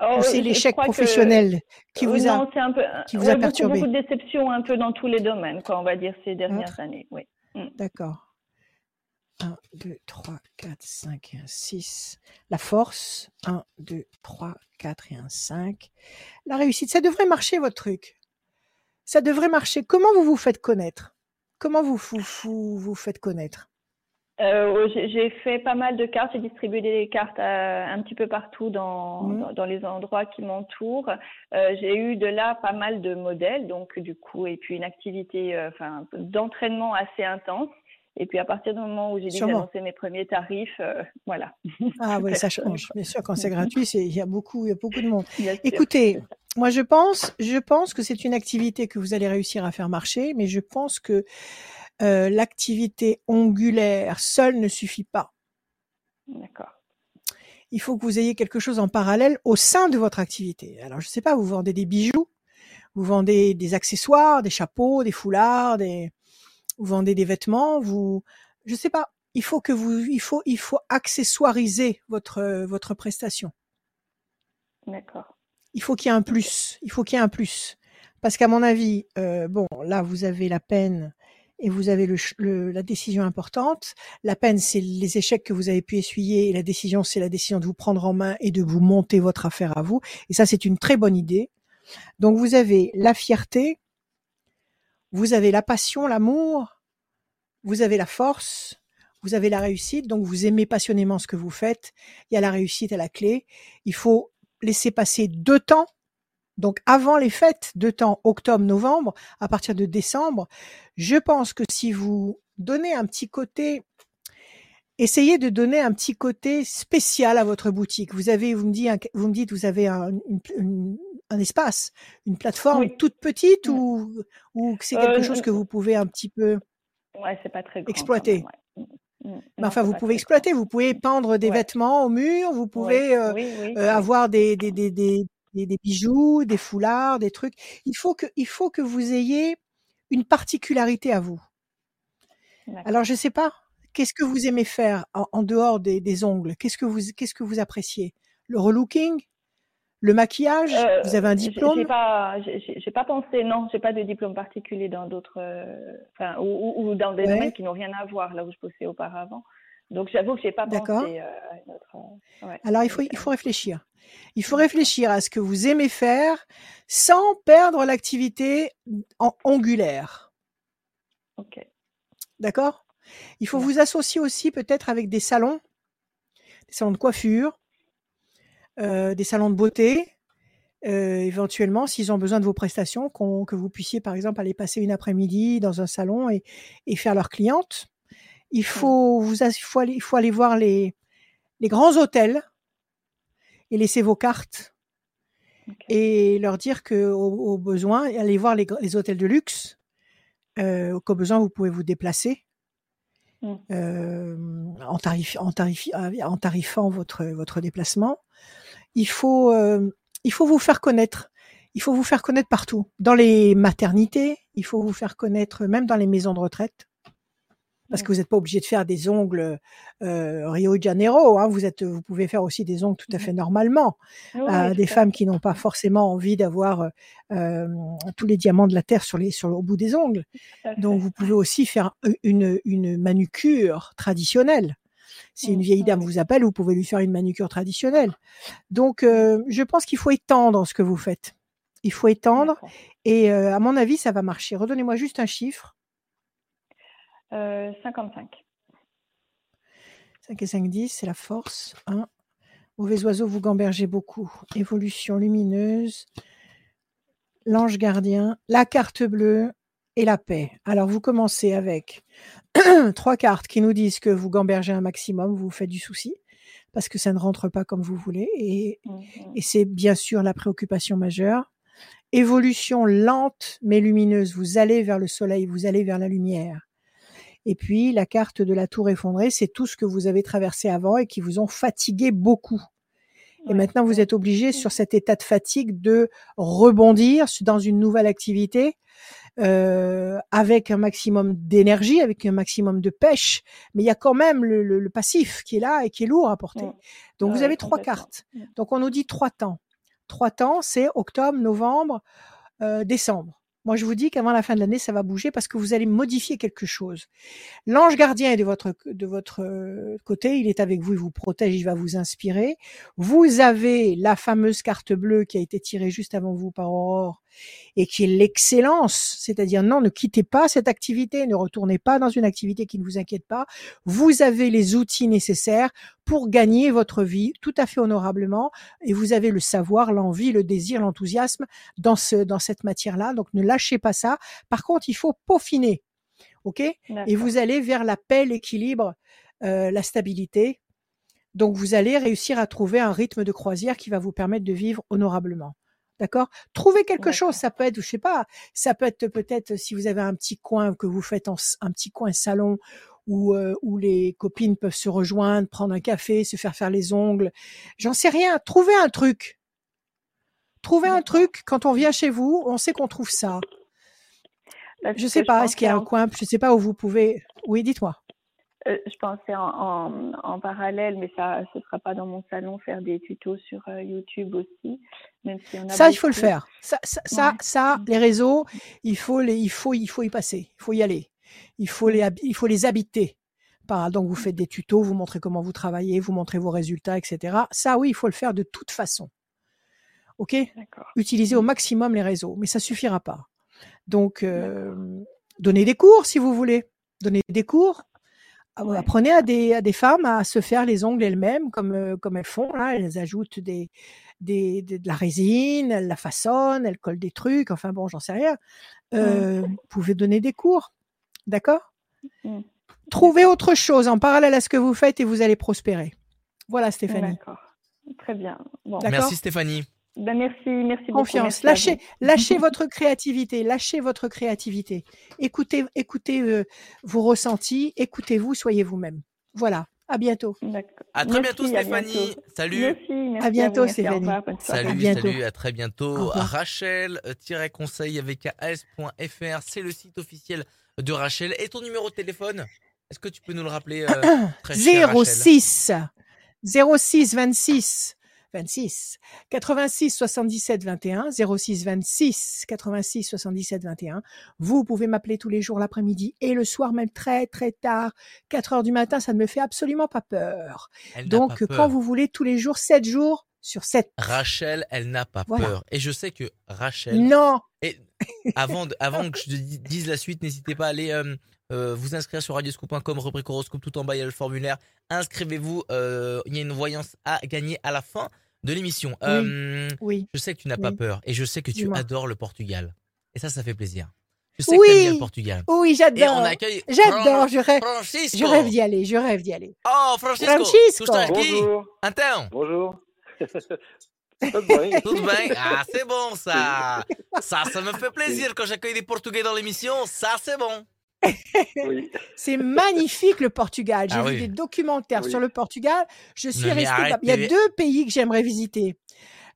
Oh, c'est l'échec que- professionnel qui vous a... Non, un peu, qui vous ouais, a perturbé? beaucoup de déceptions un peu dans tous les domaines, quoi, on va dire, ces dernières années. Oui. D'accord. 1, 2, 3, 4, 5 et un 6. La force. 1, 2, 3, 4 et un 5. La réussite. Ça devrait marcher, votre truc. Ça devrait marcher. Comment vous vous faites connaître? Comment vous vous, vous vous faites connaître? Euh, j'ai fait pas mal de cartes, j'ai distribué des cartes à- un petit peu partout dans, dans, dans les endroits qui m'entourent. Euh, j'ai eu de là pas mal de modèles, donc du coup, et puis une activité euh, d'entraînement assez intense. Et puis à partir du moment où j'ai j'annonçais mes premiers tarifs, euh, voilà. Ah oui, ça change. Bien sûr, quand c'est gratuit, il y a beaucoup, il y a beaucoup de monde. bien sûr. Écoutez, moi je pense, je pense que c'est une activité que vous allez réussir à faire marcher, mais je pense que euh, l'activité ongulaire seule ne suffit pas. D'accord. Il faut que vous ayez quelque chose en parallèle au sein de votre activité. Alors je sais pas, vous vendez des bijoux, vous vendez des accessoires, des chapeaux, des foulards, des, vous vendez des vêtements, vous, je sais pas. Il faut que vous, il faut, il faut accessoiriser votre votre prestation. D'accord. il faut qu'il y ait un plus. Il faut qu'il y ait un plus. Parce qu'à mon avis, euh, bon, là, vous avez la peine et vous avez le, le- la décision importante. La peine, c'est les échecs que vous avez pu essuyer et la décision, c'est la décision de vous prendre en main et de vous monter votre affaire à vous. Et ça, c'est une très bonne idée. Donc, vous avez la fierté, vous avez la passion, l'amour, vous avez la force, vous avez la réussite. Donc, vous aimez passionnément ce que vous faites. Il y a la réussite à la clé. Il faut laisser passer deux temps. Donc avant les fêtes, deux temps, octobre, novembre, à partir de décembre, je pense que si vous donnez un petit côté, essayez de donner un petit côté spécial à votre boutique. Vous avez, vous me dites, vous me dites, vous avez un, une- une- un espace, une plateforme Oui. toute petite ou, ou que c'est quelque Euh, chose que vous pouvez un petit peu. Ouais, c'est pas très grand. quand Exploiter. même, ouais. Mais enfin, vous pouvez exploiter. Vous pouvez pendre des Ouais. vêtements au mur. Vous pouvez euh, oui, oui, euh, oui. avoir des, des, des, des, des, des bijoux, des foulards, des trucs. Il faut que, il faut que vous ayez une particularité à vous. D'accord. Alors, je sais pas, qu'est-ce que vous aimez faire en, en dehors des, des ongles? Qu'est-ce que vous, qu'est-ce que vous appréciez? Le relooking? Le maquillage? Euh, Vous avez un diplôme J'ai pas, j'ai- pas pensé, non, j'ai pas de diplôme particulier dans d'autres, euh, ou, ou- ou dans des Ouais. domaines qui n'ont rien à voir là où je bossais auparavant. Donc j'avoue que j'ai pas D'accord. pensé euh, à une autre. euh, ouais. Alors, il faut, il euh, faut réfléchir. Il faut réfléchir à ce que vous aimez faire sans perdre l'activité en ongulaire. ok. D'accord? Il faut Ouais. vous associer aussi peut-être avec des salons, des salons de coiffure, euh, des salons de beauté, euh, éventuellement, s'ils ont besoin de vos prestations, que vous puissiez par exemple aller passer une après-midi dans un salon et, et faire leur cliente. Il faut, vous, ass- il faut, aller, il faut aller voir les, les grands hôtels et laisser vos cartes et leur dire que au, au besoin, aller voir les, hôtels de luxe, euh, qu'au besoin vous pouvez vous déplacer mmh. euh, en, tarif, en, tarif, en tarifant votre, votre déplacement. Il faut, euh, il faut vous faire connaître. Il faut vous faire connaître partout. Dans les maternités, il faut vous faire connaître même dans les maisons de retraite parce que vous n'êtes pas obligé de faire des ongles euh, Rio de Janeiro. Hein, vous êtes, vous pouvez faire aussi des ongles tout à mmh fait normalement. Euh, des femmes qui n'ont pas forcément envie d'avoir euh, tous les diamants de la terre sur les, sur au bout des ongles. Donc vous pouvez aussi faire une, une manucure traditionnelle. Si une mmh, vieille dame vous appelle, vous pouvez lui faire une manucure traditionnelle. Donc, euh, je pense qu'il faut étendre ce que vous faites. Il faut étendre. Et euh, à mon avis, ça va marcher. Redonnez-moi juste un chiffre. 55. 5 et 5, 10, c'est la force. 1. Mauvais oiseau, vous gambergez beaucoup. Évolution lumineuse. L'ange gardien. La carte bleue et la paix. Alors, vous commencez avec trois cartes qui nous disent que vous gambergez un maximum, vous vous faites du souci parce que ça ne rentre pas comme vous voulez. Et, mmh et c'est bien sûr la préoccupation majeure. Évolution lente mais lumineuse. Vous allez vers le soleil, vous allez vers la lumière. Et puis la carte de la tour effondrée, c'est tout ce que vous avez traversé avant et qui vous ont fatigué beaucoup. Et maintenant, vous êtes obligé sur cet état de fatigue de rebondir dans une nouvelle activité euh, avec un maximum d'énergie, avec un maximum de pêche. Mais il y a quand même le, le, passif qui est là et qui est lourd à porter. Donc vous avez trois cartes. Donc on nous dit trois temps. Trois temps, c'est octobre, novembre, euh, décembre. Moi, je vous dis qu'avant la fin de l'année, ça va bouger parce que vous allez modifier quelque chose. L'ange gardien est de votre, de votre euh, côté, il est avec vous, il vous protège, il va vous inspirer. Vous avez la fameuse carte bleue qui a été tirée juste avant vous par Aurore et qui est l'excellence, c'est-à-dire non, ne quittez pas cette activité, ne retournez pas dans une activité qui ne vous inquiète pas. Vous avez les outils nécessaires pour gagner votre vie tout à fait honorablement et vous avez le savoir, l'envie, le désir, l'enthousiasme dans ce dans cette matière-là. Donc ne lâchez pas ça. Par contre, il faut peaufiner. OK? Et vous allez vers la paix, l'équilibre, euh, la stabilité. Donc vous allez réussir à trouver un rythme de croisière qui va vous permettre de vivre honorablement. D'accord? Trouvez quelque chose, ça peut être, je sais pas, ça peut être peut-être si vous avez un petit coin que vous faites en, un petit coin salon où, euh, où les copines peuvent se rejoindre, prendre un café, se faire faire les ongles. J'en sais rien. Trouvez un truc. Trouvez un truc. Quand on vient chez vous, on sait qu'on trouve ça. Bah, je sais pas. Est-ce qu'il y a un coin Je sais pas où vous pouvez. Oui, dites-moi. Euh, je pensais en, en, parallèle, mais ça ne sera pas dans mon salon, faire des tutos sur euh, YouTube aussi. Même si on a ça, il faut le faire. Ça, ça, ça, les réseaux, il faut, les, il, faut, il faut y passer. Il faut y aller. Il faut les, il faut les habiter. Donc, vous faites des tutos, vous montrez comment vous travaillez, vous montrez vos résultats, etc. Ça, oui, il faut le faire de toute façon. OK? Utilisez au maximum les réseaux, mais ça suffira pas. Donc, euh, donnez des cours si vous voulez. Donnez des cours, ah apprenez à des, à des femmes à se faire les ongles elles-mêmes comme, euh, comme elles font. Là. Elles ajoutent des, des, de la résine, elles la façonnent, elles collent des trucs. Enfin bon, j'en sais rien. Mmh. Euh, Vous pouvez donner des cours. D'accord? Mmh. Trouvez autre chose en parallèle à ce que vous faites et vous allez prospérer. Voilà, Stéphanie. D'accord. Très bien. Merci, Stéphanie. Ben merci, merci beaucoup. Confiance. lâchez, lâchez votre créativité, lâchez votre créativité. Écoutez, écoutez euh, vos ressentis, écoutez-vous, soyez vous-même. Voilà. À bientôt. À très bientôt, Stéphanie. Salut. Merci, à bientôt, Stéphanie. Salut, salut, à très bientôt. Rachel-conseil avec as.fr, c'est le site officiel de Rachel. Et ton numéro de téléphone Est-ce que tu peux nous le rappeler euh, 06 06 26 26 86 77 21 06 26 86 77 21. Vous pouvez m'appeler tous les jours l'après-midi et le soir même très très tard, 4 heures du matin, ça ne me fait absolument pas peur. Donc quand vous voulez tous les jours 7 jours sur 7. Rachel, elle n'a pas peur et je sais que Rachel Non. Et avant avant que je dise la suite, n'hésitez pas à aller euh, euh, vous inscrire sur radioscoop.com, rubrique horoscope, tout en bas, il y a le formulaire. Inscrivez-vous, euh, il y a une voyance à gagner à la fin de l'émission. Oui. Euh, je sais que tu n'as pas peur et je sais que tu adores le Portugal. Et ça, ça fait plaisir. Je sais oui. que tu bien le Portugal. Oui, j'adore. J'adore, je rêve. Je rêve d'y aller, je rêve d'y aller. Oh, Francisco. Francisco. Bonjour. Então. Bonjour. Tout bien. Tout bien. Ah, c'est bon ça. Ça, ça me fait plaisir quand j'accueille des Portugais dans l'émission. Ça, c'est bon. Oui. C'est magnifique le Portugal. J'ai Ah vu oui. des documentaires Oui. sur le Portugal. Je suis restée. arrête, Il y a deux pays que j'aimerais visiter.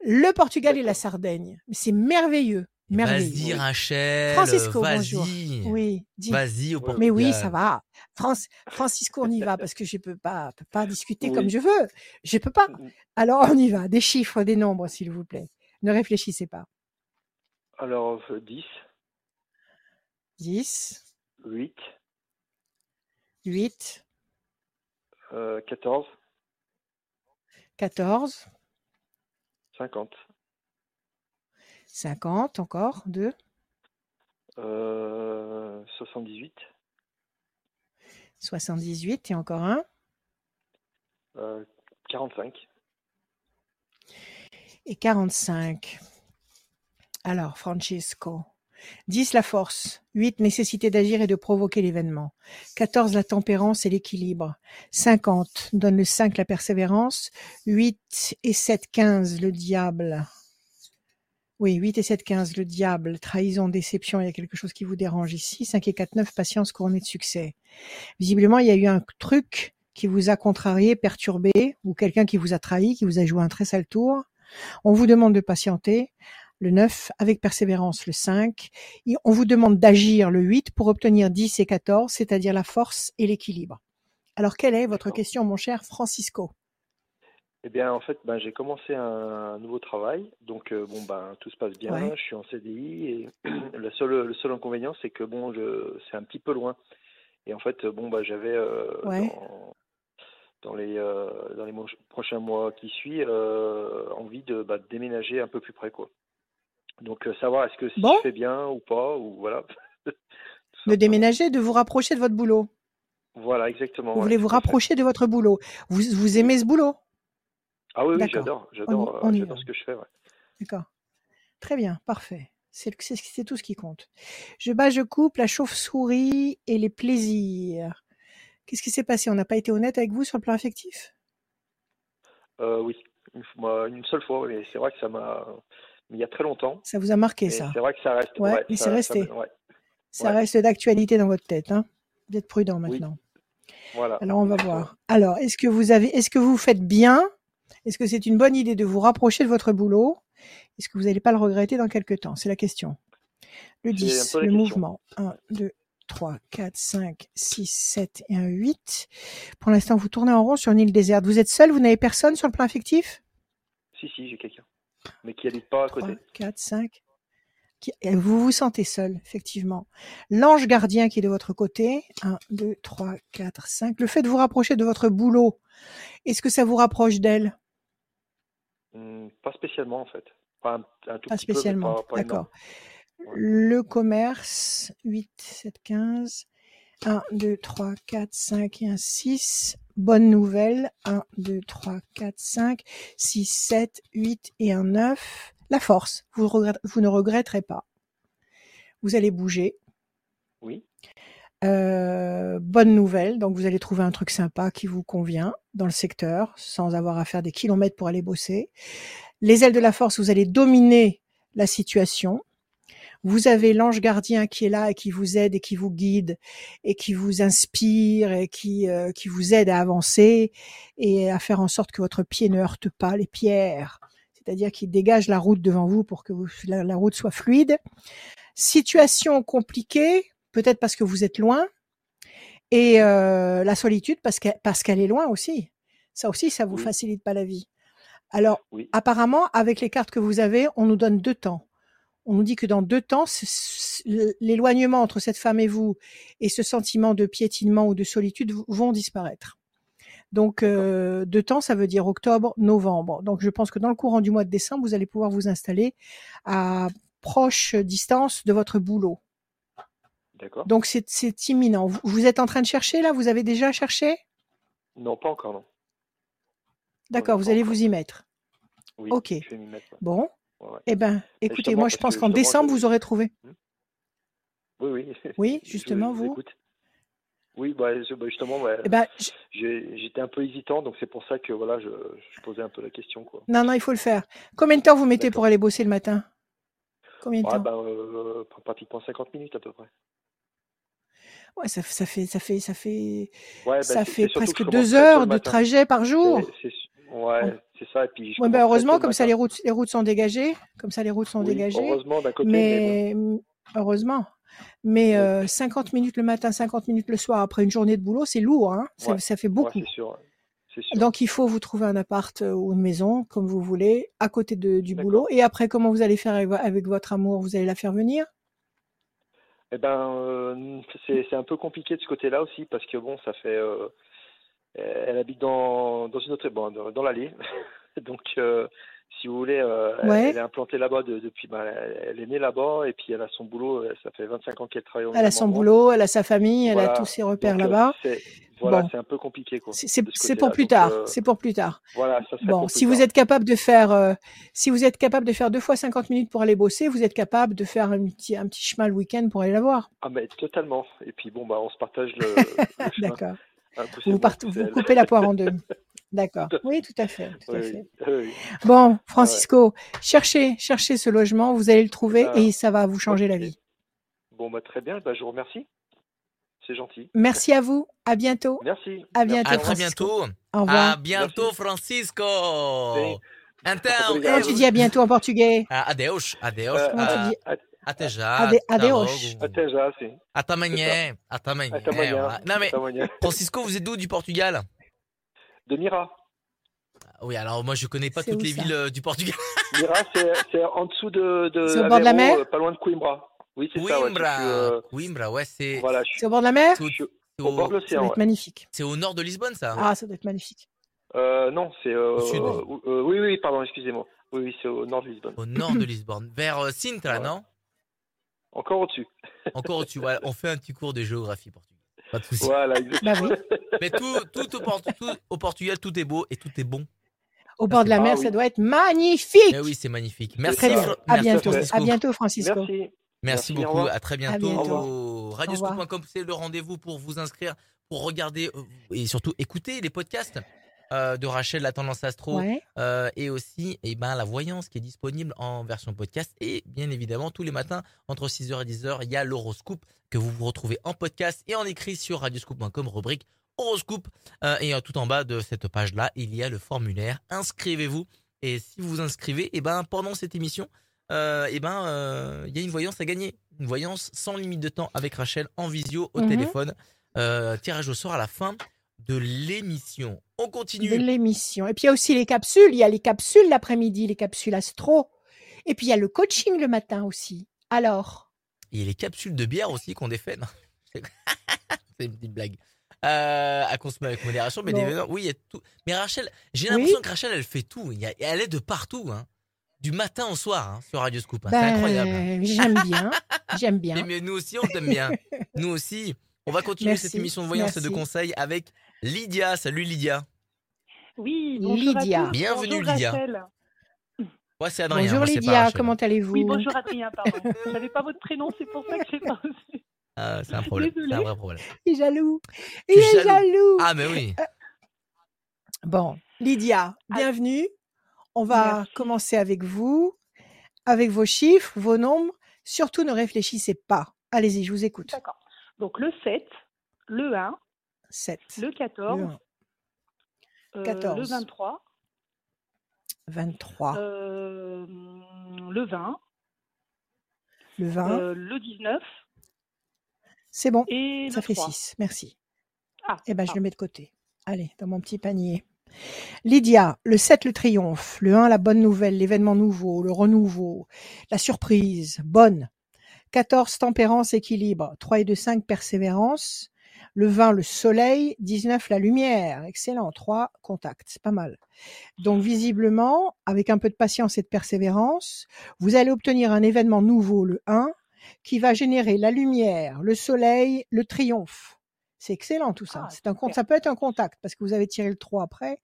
Le Portugal et la. Sardaigne. Mais C'est merveilleux. Merveilleux. Vas-y, Rachel. Francisco, vas-y. bonjour. Oui, dis. Vas-y au Portugal. Mais oui, ça va. France, Francisco, on y va parce que je peux pas, peux pas discuter comme je veux. Je peux pas. Mhm. Alors on y va. Des chiffres, des nombres, s'il vous plaît. Ne réfléchissez pas. Alors, euh, 10, 10, 8, 8, euh, 14, 14, 50, 50, encore, 2, euh, 78, 78 et encore un. euh, 45, et 45. Alors, Francesco. 10, la force. 8, nécessité d'agir et de provoquer l'événement. 14, la tempérance et l'équilibre. 50, donne le 5, la persévérance. 8 et 7, 15, le diable. Oui, 8 et 7, 15, le diable. Trahison, déception, il y a quelque chose qui vous dérange ici. 5 et 4, 9, patience couronnée de succès. Visiblement, il y a eu un truc qui vous a contrarié, perturbé, ou quelqu'un qui vous a trahi, qui vous a joué un très sale tour. On vous demande de patienter, le 9, avec persévérance, le 5. Et on vous demande d'agir, le 8, pour obtenir 10 et 14, c'est-à-dire la force et l'équilibre. Alors, quelle est votre question, mon cher Francisco? Eh bien, en fait, ben, j'ai commencé un, nouveau travail, donc euh, bon, ben, tout se passe bien. Ouais. Je suis en CDI et le seul, le seul inconvénient, c'est que bon, c'est un petit peu loin. Et en fait, bon, bah, j'avais euh, Ouais. dans, dans les euh, dans les mois- prochains mois qui suivent envie de, bah, de déménager un peu plus près, quoi. Donc, euh, savoir est-ce que si Bon. je fais bien ou pas, ou voilà. De déménager, de vous rapprocher de votre boulot. Voilà, exactement. Vous ouais, voulez vous rapprocher de votre boulot. Vous, vous aimez ce boulot? Ah oui, j'adore, j'adore, euh, ce que je fais. ouais. D'accord. Très bien, parfait. C'est c'est c'est tout ce qui compte. Je bats, je coupe, la chauve-souris et les plaisirs. Qu'est-ce qui s'est passé? On n'a pas été honnête avec vous sur le plan affectif? Euh, oui, une seule fois, mais c'est vrai que ça m'a. Il y a très longtemps. Ça vous a marqué, Mais ça c'est vrai que ça reste. Ouais, mais ça- c'est resté. ouais, Ça Ouais. reste d'actualité dans votre tête. Hein vous êtes prudent Oui. maintenant. voilà. Alors, on va voir. Alors, est-ce que vous avez, est-ce que vous faites bien? Est-ce que c'est une bonne idée de vous rapprocher de votre boulot? Est-ce que vous n'allez pas le regretter dans quelques temps? C'est la question. Le C'est un 10, peu la le mouvement. 1, 2, 3, 4, 5, 6, 7 et un 8. Pour l'instant, vous tournez en rond sur une île déserte. Vous êtes seul? Vous n'avez personne sur le plan affectif Si, si, j'ai quelqu'un. Mais qui habite pas à 3, côté. 4, 5. Qui- et Vous vous sentez seul, effectivement. L'ange gardien qui est de votre côté. 1, 2, 3, 4, 5. Le fait de vous rapprocher de votre boulot, est-ce que ça vous rapproche d'elle? Hmm, pas spécialement, en fait. Pas, un, un tout Pas petit spécialement. D'accord. Le commerce, 8, 7, 15. 1, 2, 3, 4, 5 et un 6. Bonne nouvelle. 1, 2, 3, 4, 5, 6, 7, 8 et un 9. La force. Vous, vous ne regretterez pas. Vous allez bouger. Oui, Euh, bonne nouvelle, donc vous allez trouver un truc sympa qui vous convient dans le secteur sans avoir à faire des kilomètres pour aller bosser. Les ailes de la force, vous allez dominer la situation. Vous avez l'ange gardien qui est là et qui vous aide et qui vous guide et qui vous inspire et qui, euh, qui vous aide à avancer et à faire en sorte que votre pied ne heurte pas les pierres. C'est-à-dire qu'il dégage la route devant vous pour que vous- la- la route soit fluide. Situation compliquée, peut-être parce que vous êtes loin, et euh, la solitude parce qu'elle parce qu'elle est loin aussi. Ça aussi, ça vous Oui. facilite pas la vie. Alors, oui. apparemment, avec les cartes que vous avez, on nous donne deux temps. On nous dit que dans deux temps, l'éloignement entre cette femme et vous et ce sentiment de piétinement ou de solitude vont disparaître. Donc, euh, deux temps, ça veut dire octobre, novembre. Donc, je pense que dans le courant du mois de décembre, vous allez pouvoir vous installer à proche distance de votre boulot. D'accord. Donc c'est imminent. Vous, vous êtes en train de chercher là? Vous avez déjà cherché? Non, pas encore, non. D'accord, vous allez encore. vous y mettre. Oui, Ok. je vais m'y mettre. ouais. Bon, Ouais, eh Et écoutez, moi je pense que qu'en décembre je- vous aurez trouvé. Oui, oui. Oui, Je- justement, vous. Oui, bah, bah, justement, Eh ben, j'étais un peu hésitant, donc c'est pour ça que voilà, je, je posais un peu la question, quoi. non, non, il faut le faire. Combien de temps vous mettez pour aller bosser le matin? Combien de Ouais, temps? bah, euh, pratiquement 50 minutes à peu près. Ouais, ça, ça fait, ça fait, ça fait, Ouais, bah, ça fait que presque deux heures de trajet par jour. Ouais, c'est ça. Et puis je Ouais, tôt heureusement, comme ça les routes, les routes sont dégagées, comme ça les routes sont Oui, dégagées. heureusement d'un côté, mais heureusement. Mais Oui. euh, 50 minutes le matin, 50 minutes le soir après une journée de boulot, c'est lourd, hein. Ça, Ouais, ça fait beaucoup. sûr. sûr. Donc il faut vous trouver un appart euh, ou une maison, comme vous voulez, à côté de, du boulot. Et après, comment vous allez faire avec, vo- avec votre amour? Vous allez la faire venir? Eh ben, euh, c'est, c'est un peu compliqué de ce côté-là aussi parce que bon, ça fait. euh, elle habite dans, dans une autre, bon, dans, dans l'allée. Donc, euh, si vous voulez, euh, elle, Ouais. elle est implantée là-bas de- depuis. ben, elle, est née là-bas et puis elle a son boulot. euh, Ça fait 25 ans qu'elle travaille Elle a son boulot, elle a sa famille, elle a tous ses repères euh, là-bas. voilà, Bon, c'est un peu compliqué c'est ce pour plus Donc, tard. euh, C'est pour plus tard. voilà, ça Bon, pour plus si vous tard. êtes capable de faire, euh, si vous êtes capable de faire deux fois 50 minutes pour aller bosser, vous êtes capable de faire un petit, un petit chemin le week-end pour aller la voir. Ah, mais totalement. Et puis bon, bah, on se partage le, le chemin. D'accord. Vous, part- coupez la poire en deux. D'accord. Oui, tout à fait, tout Oui, à oui, fait. oui, oui. Bon, Ouais. Francisco, cherchez, cherchez ce logement, vous allez le trouver Ben, et ça va vous changer la ok. vie. Bon, bah, très bien. Bah, je vous remercie. C'est gentil. Merci à vous. À bientôt. Merci. À bientôt, À très bientôt. Au revoir. À bientôt, Francisco. Sim. Então, Comment tu dis à bientôt en portugais? Ah, adeus, adeus. Comment tu ah, dis a- até já. Ade- adeus. logo. Até já, sim. Até amanhã. Até amanhã. Até amanhã. Non, mais Até amanhã. Francisco, vous êtes d'où du Portugal? De Mira. Oui, alors moi, je connais pas C'est toutes les villes euh, du Portugal. Mira, c'est c'est en dessous de, de C'est au bord de la mer? pas loin de Coimbra. Oui, c'est ça. Ouais, Coimbra. euh, Coimbra, ouais, c'est voilà, suis, C'est au bord de la mer? c'est au, c'est bord de l'océan. doit être ouais. magnifique. c'est au nord de Lisbonne, ça? Ah, ça doit être magnifique. Euh, non, c'est. Euh, Au sud. euh, oui, oui, pardon, excusez-moi. Oui, oui, c'est au nord de Lisbonne. Au nord de Lisbonne. Vers euh, Sintra, Ouais. non? Encore au-dessus. Encore au-dessus. Voilà, on fait un petit cours de géographie portugaise. Pas de souci. Voilà, Bah exactement. Mais tout, tout, au Port- tout au Portugal, tout est beau et tout est bon. Au bord de la Ah mer, oui. ça doit être magnifique. Eh oui, c'est magnifique. Merci, Très bien. À merci bientôt. Francisco. À bientôt, Francisco. Merci. Merci Merci, au beaucoup. À très bientôt. Radioscoop.com, c'est le rendez-vous pour vous inscrire, pour regarder euh, et surtout écouter les podcasts euh, de Rachel, la tendance astro, Ouais. euh, et aussi eh ben, la voyance qui est disponible en version podcast. Et bien évidemment, tous les matins, entre 6h et 10h, il y a l'horoscope que vous vous retrouvez en podcast et en écrit sur radioscoop.com, rubrique horoscope. Euh, et tout en bas de cette page-là, il y a le formulaire. Inscrivez-vous. Et si vous vous inscrivez, eh ben, pendant cette émission, euh, eh ben, euh, il y a une voyance à gagner. Une voyance sans limite de temps avec Rachel en visio au Mhm. téléphone. Euh, tirage au sort à la fin de l'émission. On continue. de l'émission. Et puis il y a aussi les capsules. Il y a les capsules l'après-midi, les capsules astro. Et puis il y a le coaching le matin aussi. Alors, Il y a les capsules de bière aussi qu'on défait. C'est une petite blague. Euh, à consommer avec modération, mais Bon. des- oui, il y a tout. Mais Rachel, j'ai Oui. l'impression que Rachel, elle fait tout. Il y a- elle est de partout, hein. du matin au soir hein, sur Radio Scoop. hein. C'est ben, incroyable. j'aime bien. J'aime bien. Mais, mais nous aussi, on t'aime bien. nous aussi. On va continuer Merci, cette émission de voyance et de conseils avec Lydia. Salut Lydia. Oui, bonjour Lydia. à tous. Bienvenue, bonjour Lydia. Rachel. Ouais, c'est Adrien. Bonjour moi, c'est pas Lydia, comment allez-vous Oui, bonjour Adrien, pardon. Je pas votre prénom, c'est pour ça que j'ai pas reçu. Ah, c'est un problème. C'est un vrai problème. Il est jaloux. Je Il suis est jaloux. Ah, mais oui. Bon, Lydia, Ah. bienvenue. On va Merci. commencer avec vous, avec vos chiffres, vos nombres. Surtout, ne réfléchissez pas. Allez-y, je vous écoute. D'accord. Donc le 7, le 1, 7, le 14, le 1, euh, 14. le 23, 23, euh, le 20, le 20. euh, le 19 C'est bon, et ça fait 3. 6. Merci. Ah, Eh ben, je ah. le mets de côté. Allez, dans mon petit panier. Lydia, le 7, le triomphe. Le 1, la bonne nouvelle, l'événement nouveau, le renouveau, la surprise, bonne. 14, tempérance, équilibre. 3 et 2, 5, persévérance. Le 20, le soleil. 19, la lumière. Excellent. 3, contact. C'est pas mal. Donc, visiblement, avec un peu de patience et de persévérance, vous allez obtenir un événement nouveau, le 1, qui va générer la lumière, le soleil, le triomphe. C'est excellent tout ça. Ah, c'est un ça peut être un contact parce que vous avez tiré le 3 après.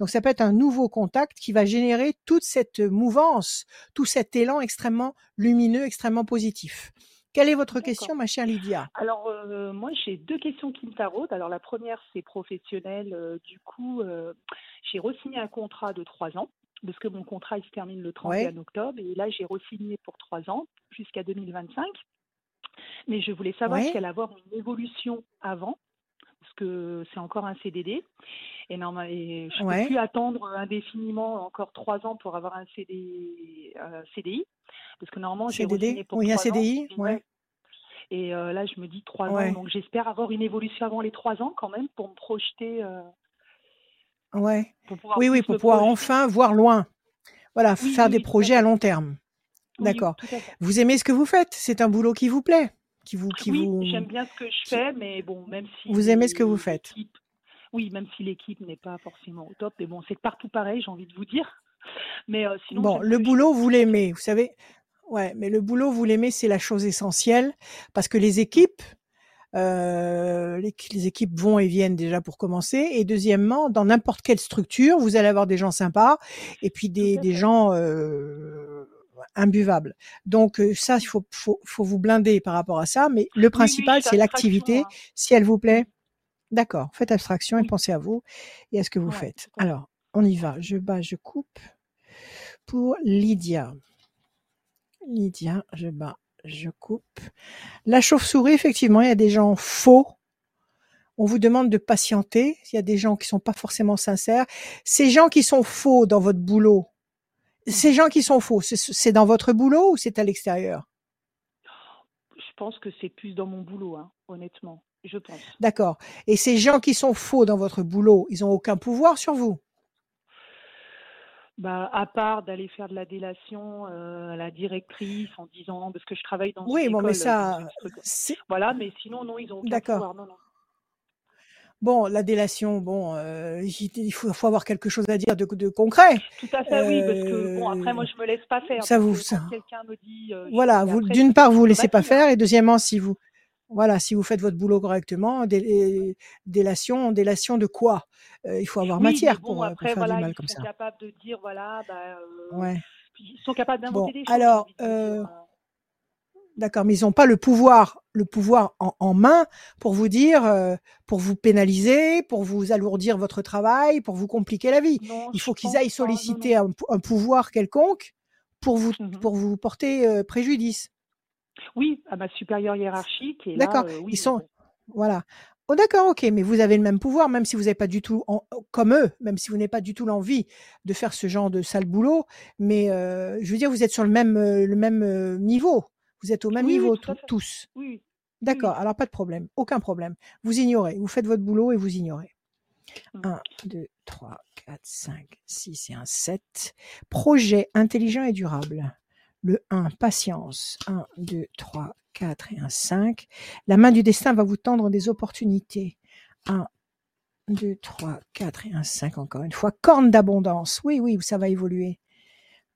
Donc ça peut être un nouveau contact qui va générer toute cette mouvance, tout cet élan extrêmement lumineux, extrêmement positif. Quelle est votre question, ma chère Lydia? Alors, euh, moi, j'ai deux questions qui me taraudent. Alors, la première, c'est professionnel. Euh, du coup, euh, j'ai re-signé un contrat de trois ans, parce que mon contrat, il se termine le 31 octobre. Et là, j'ai re-signé pour trois ans, jusqu'à 2025. Mais je voulais savoir si elle allait avoir une évolution avant, parce que c'est encore un CDD. Et, et je ne peux plus attendre indéfiniment encore trois ans pour avoir un, CD, CDI, parce que normalement j'ai CDD pour oui, un CDI, ouais. Et euh, là, je me dis trois ans, donc j'espère avoir une évolution avant les trois ans quand même pour me projeter. Euh, ouais. oui, oui, pour pouvoir enfin voir loin. Voilà, faire des projets à long terme. D'accord. vous aimez ce que vous faites C'est un boulot qui vous plaît qui vous, qui Oui, j'aime bien ce que je fais, mais bon, même si. Vous aimez ce que vous faites Oui, même si l'équipe n'est pas forcément au top, mais bon, c'est partout pareil, j'ai envie de vous dire. Mais euh, sinon. Bon, le boulot, vous l'aimez. Vous savez, Ouais, mais le boulot, vous l'aimez, c'est la chose essentielle parce que les équipes, euh, les, équipes vont et viennent déjà pour commencer. Et deuxièmement, dans n'importe quelle structure, vous allez avoir des gens sympas et puis des, des gens euh, imbuvables. Donc euh, ça, il faut, faut, faut, vous blinder par rapport à ça. Mais le principal, c'est l'activité. Hein. Si elle vous plaît, d'accord. Faites abstraction et pensez à vous et à ce que vous faites. Alors, on y va. Je bats, je coupe. Pour Lydia. Lydia, je bats, je coupe. La chauve-souris, effectivement, il y a des gens faux. On vous demande de patienter. Il y a des gens qui sont pas forcément sincères. Ces gens qui sont faux dans votre boulot, ces gens qui sont faux, c'est dans votre boulot ou c'est à l'extérieur? Je pense que c'est plus dans mon boulot, hein, honnêtement. Je pense. D'accord. Et ces gens qui sont faux dans votre boulot, ils ont aucun pouvoir sur vous? Bah, à part d'aller faire de la délation euh, à la directrice en disant parce que je travaille dans oui, une bon, mais ça, voilà, mais sinon non, ils ont aucun D'accord. Non, non. Bon, la délation, bon, euh, il faut, faut, avoir quelque chose à dire de, de concret. Tout à fait, oui, parce que bon, après moi je me laisse pas faire. Ça vous, ça... quelqu'un me dit. Euh, voilà, vous, d'une part vous laissez pas faire, et deuxièmement si vous, voilà, si vous faites votre boulot correctement, délation, délation de quoi? Il faut avoir matière pour, faire du mal comme ça. Ils sont capables de dire, voilà, bah, ils sont capables d'inventer des choses. Alors, d'accord, mais ils n'ont pas le pouvoir, le pouvoir en, main pour vous dire, pour vous pénaliser, pour vous alourdir votre travail, pour vous compliquer la vie. Il faut qu'ils aillent solliciter un, pouvoir quelconque pour vous, mmh pour vous porter préjudice. Oui, à ma supérieure hiérarchique. D'accord. Euh, Ils sont, voilà. Oh d'accord, ok, mais vous avez le même pouvoir, même si vous n'avez pas du tout, comme eux, même si vous n'avez pas du tout l'envie de faire ce genre de sale boulot, mais euh, je veux dire, vous êtes sur le même, euh, le même niveau, vous êtes au même niveau tous. Oui. D'accord, alors pas de problème, aucun problème. Vous ignorez, vous faites votre boulot et vous ignorez. 1, 2, 3, 4, 5, 6 et un 7. Projet intelligent et durable le 1, patience, 1, 2, 3, 4 et un 5. La main du destin va vous tendre des opportunités. 1, 2, 3, 4 et un 5 encore une fois. Corne d'abondance. Oui, oui, ça va évoluer.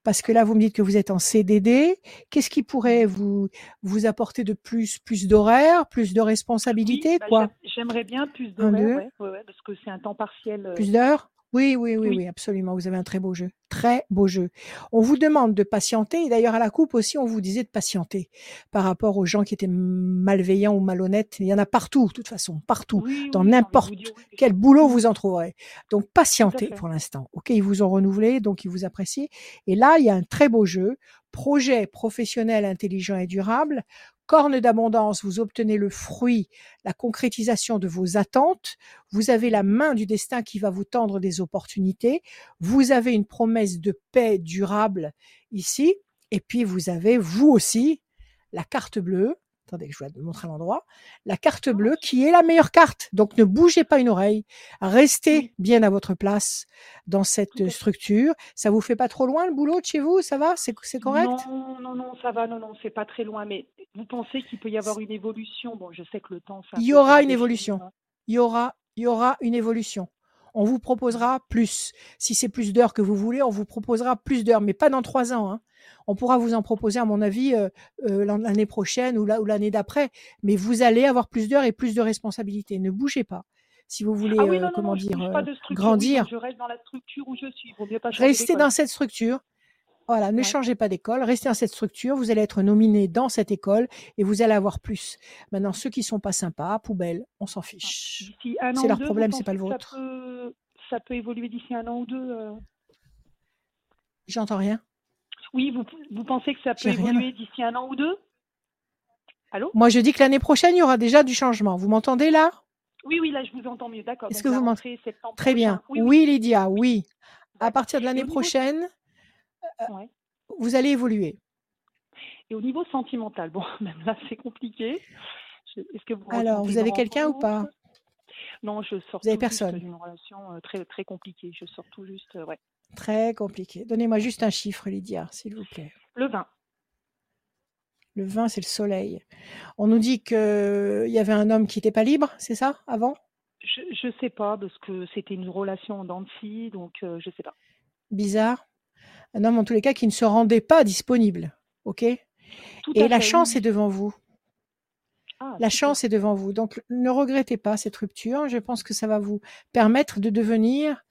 Parce que là, vous me dites que vous êtes en CDD. Qu'est-ce qui pourrait vous, vous apporter de plus Plus d'horaires, plus de responsabilités, bah, quoi? J'aimerais bien plus d'horaires, parce que c'est un temps partiel. Euh, plus d'heures? Oui, oui, oui, oui, absolument. Vous avez un très beau jeu. Très beau jeu. On vous demande de patienter. Et d'ailleurs, à la coupe aussi, on vous disait de patienter par rapport aux gens qui étaient malveillants ou malhonnêtes. Il y en a partout, de toute façon, partout. dans n'importe quel boulot, vous en trouverez. Donc, patientez pour l'instant. OK, ils vous ont renouvelé, donc ils vous apprécient. Et là, il y a un très beau jeu. Projet professionnel intelligent et durable corne d'abondance, vous obtenez le fruit, la concrétisation de vos attentes, vous avez la main du destin qui va vous tendre des opportunités, vous avez une promesse de paix durable ici, et puis vous avez vous aussi la carte bleue attendez, je vais vous montrer l'endroit, la carte ah, bleue qui est la meilleure carte. Donc ne bougez pas une oreille, restez bien à votre place dans cette structure. Ça vous fait pas trop loin le boulot de chez vous? Ça va? C'est correct? Non, non, non, ça va, non, non, c'est pas très loin. Mais vous pensez qu'il peut y avoir une évolution? Bon, je sais que le temps. Il y aura une évolution. Hein. Il y aura, il y aura une évolution on vous proposera plus. Si c'est plus d'heures que vous voulez, on vous proposera plus d'heures, mais pas dans trois ans. Hein on pourra vous en proposer, à mon avis, euh, euh, l'année prochaine ou l'année d'après. Mais vous allez avoir plus d'heures et plus de responsabilités. Ne bougez pas. Si vous voulez, ah comment dire, grandir. je reste dans la structure où je suis. Restez dans cette structure. Voilà, ne changez pas d'école, restez dans cette structure, vous allez être nominé dans cette école et vous allez avoir plus. Maintenant, ceux qui sont pas sympas, poubelle, on s'en fiche. C'est leur problème, c'est pas le vôtre. Ça peut, évoluer d'ici un an ou deux. Euh? J'entends rien. Oui, vous, vous pensez que ça peut évoluer d'ici un an ou deux? Allô? Moi, je dis que l'année prochaine, il y aura déjà du changement. Vous m'entendez là? Oui, oui, là, je vous entends mieux. D'accord. Est-ce que vous m'entendez Très bien. Oui, Lydia, oui. À partir de l'année prochaine, euh, vous allez évoluer. Et au niveau sentimental, bon, même là, c'est compliqué. Est-ce que vous Alors, vous avez quelqu'un ou pas? Non, je sors. Vous avez personne? Une relation euh, très très compliquée. Je sors tout juste, euh, ouais. Très compliqué. Donnez-moi juste un chiffre, Lydia, s'il vous plaît. Le 20. Le 20, c'est le soleil. On nous dit qu'il y avait un homme qui n'était pas libre, c'est ça, avant? Je ne sais pas, parce que c'était une relation en dents donc euh, je ne sais pas. Bizarre. Un homme, en tous les cas, qui ne se rendait pas disponible. OK? Et la chance est devant vous. Ah, la chance est devant vous. Donc, ne regrettez pas cette rupture. Je pense que ça va vous permettre de devenir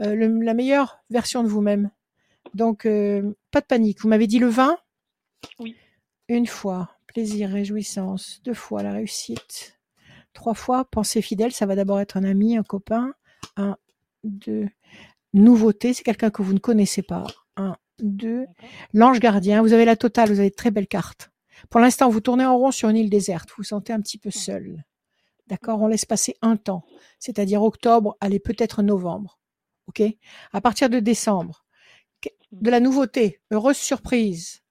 euh, la meilleure version de vous-même. Donc, euh, pas de panique. Vous m'avez dit le 20 Oui. Une fois, plaisir, réjouissance. Deux fois, la réussite. Trois fois, pensée fidèle. Ça va d'abord être un ami, un copain. Un, deux. Nouveauté, c'est quelqu'un que vous ne connaissez pas. Un, deux. L'ange gardien. Vous avez la totale, vous avez de très belles cartes. Pour l'instant, vous tournez en rond sur une île déserte. Vous vous sentez un petit peu seul. D'accord On laisse passer un temps, c'est-à-dire octobre, allez peut-être novembre. OK? À partir de décembre, de la nouveauté, heureuse surprise,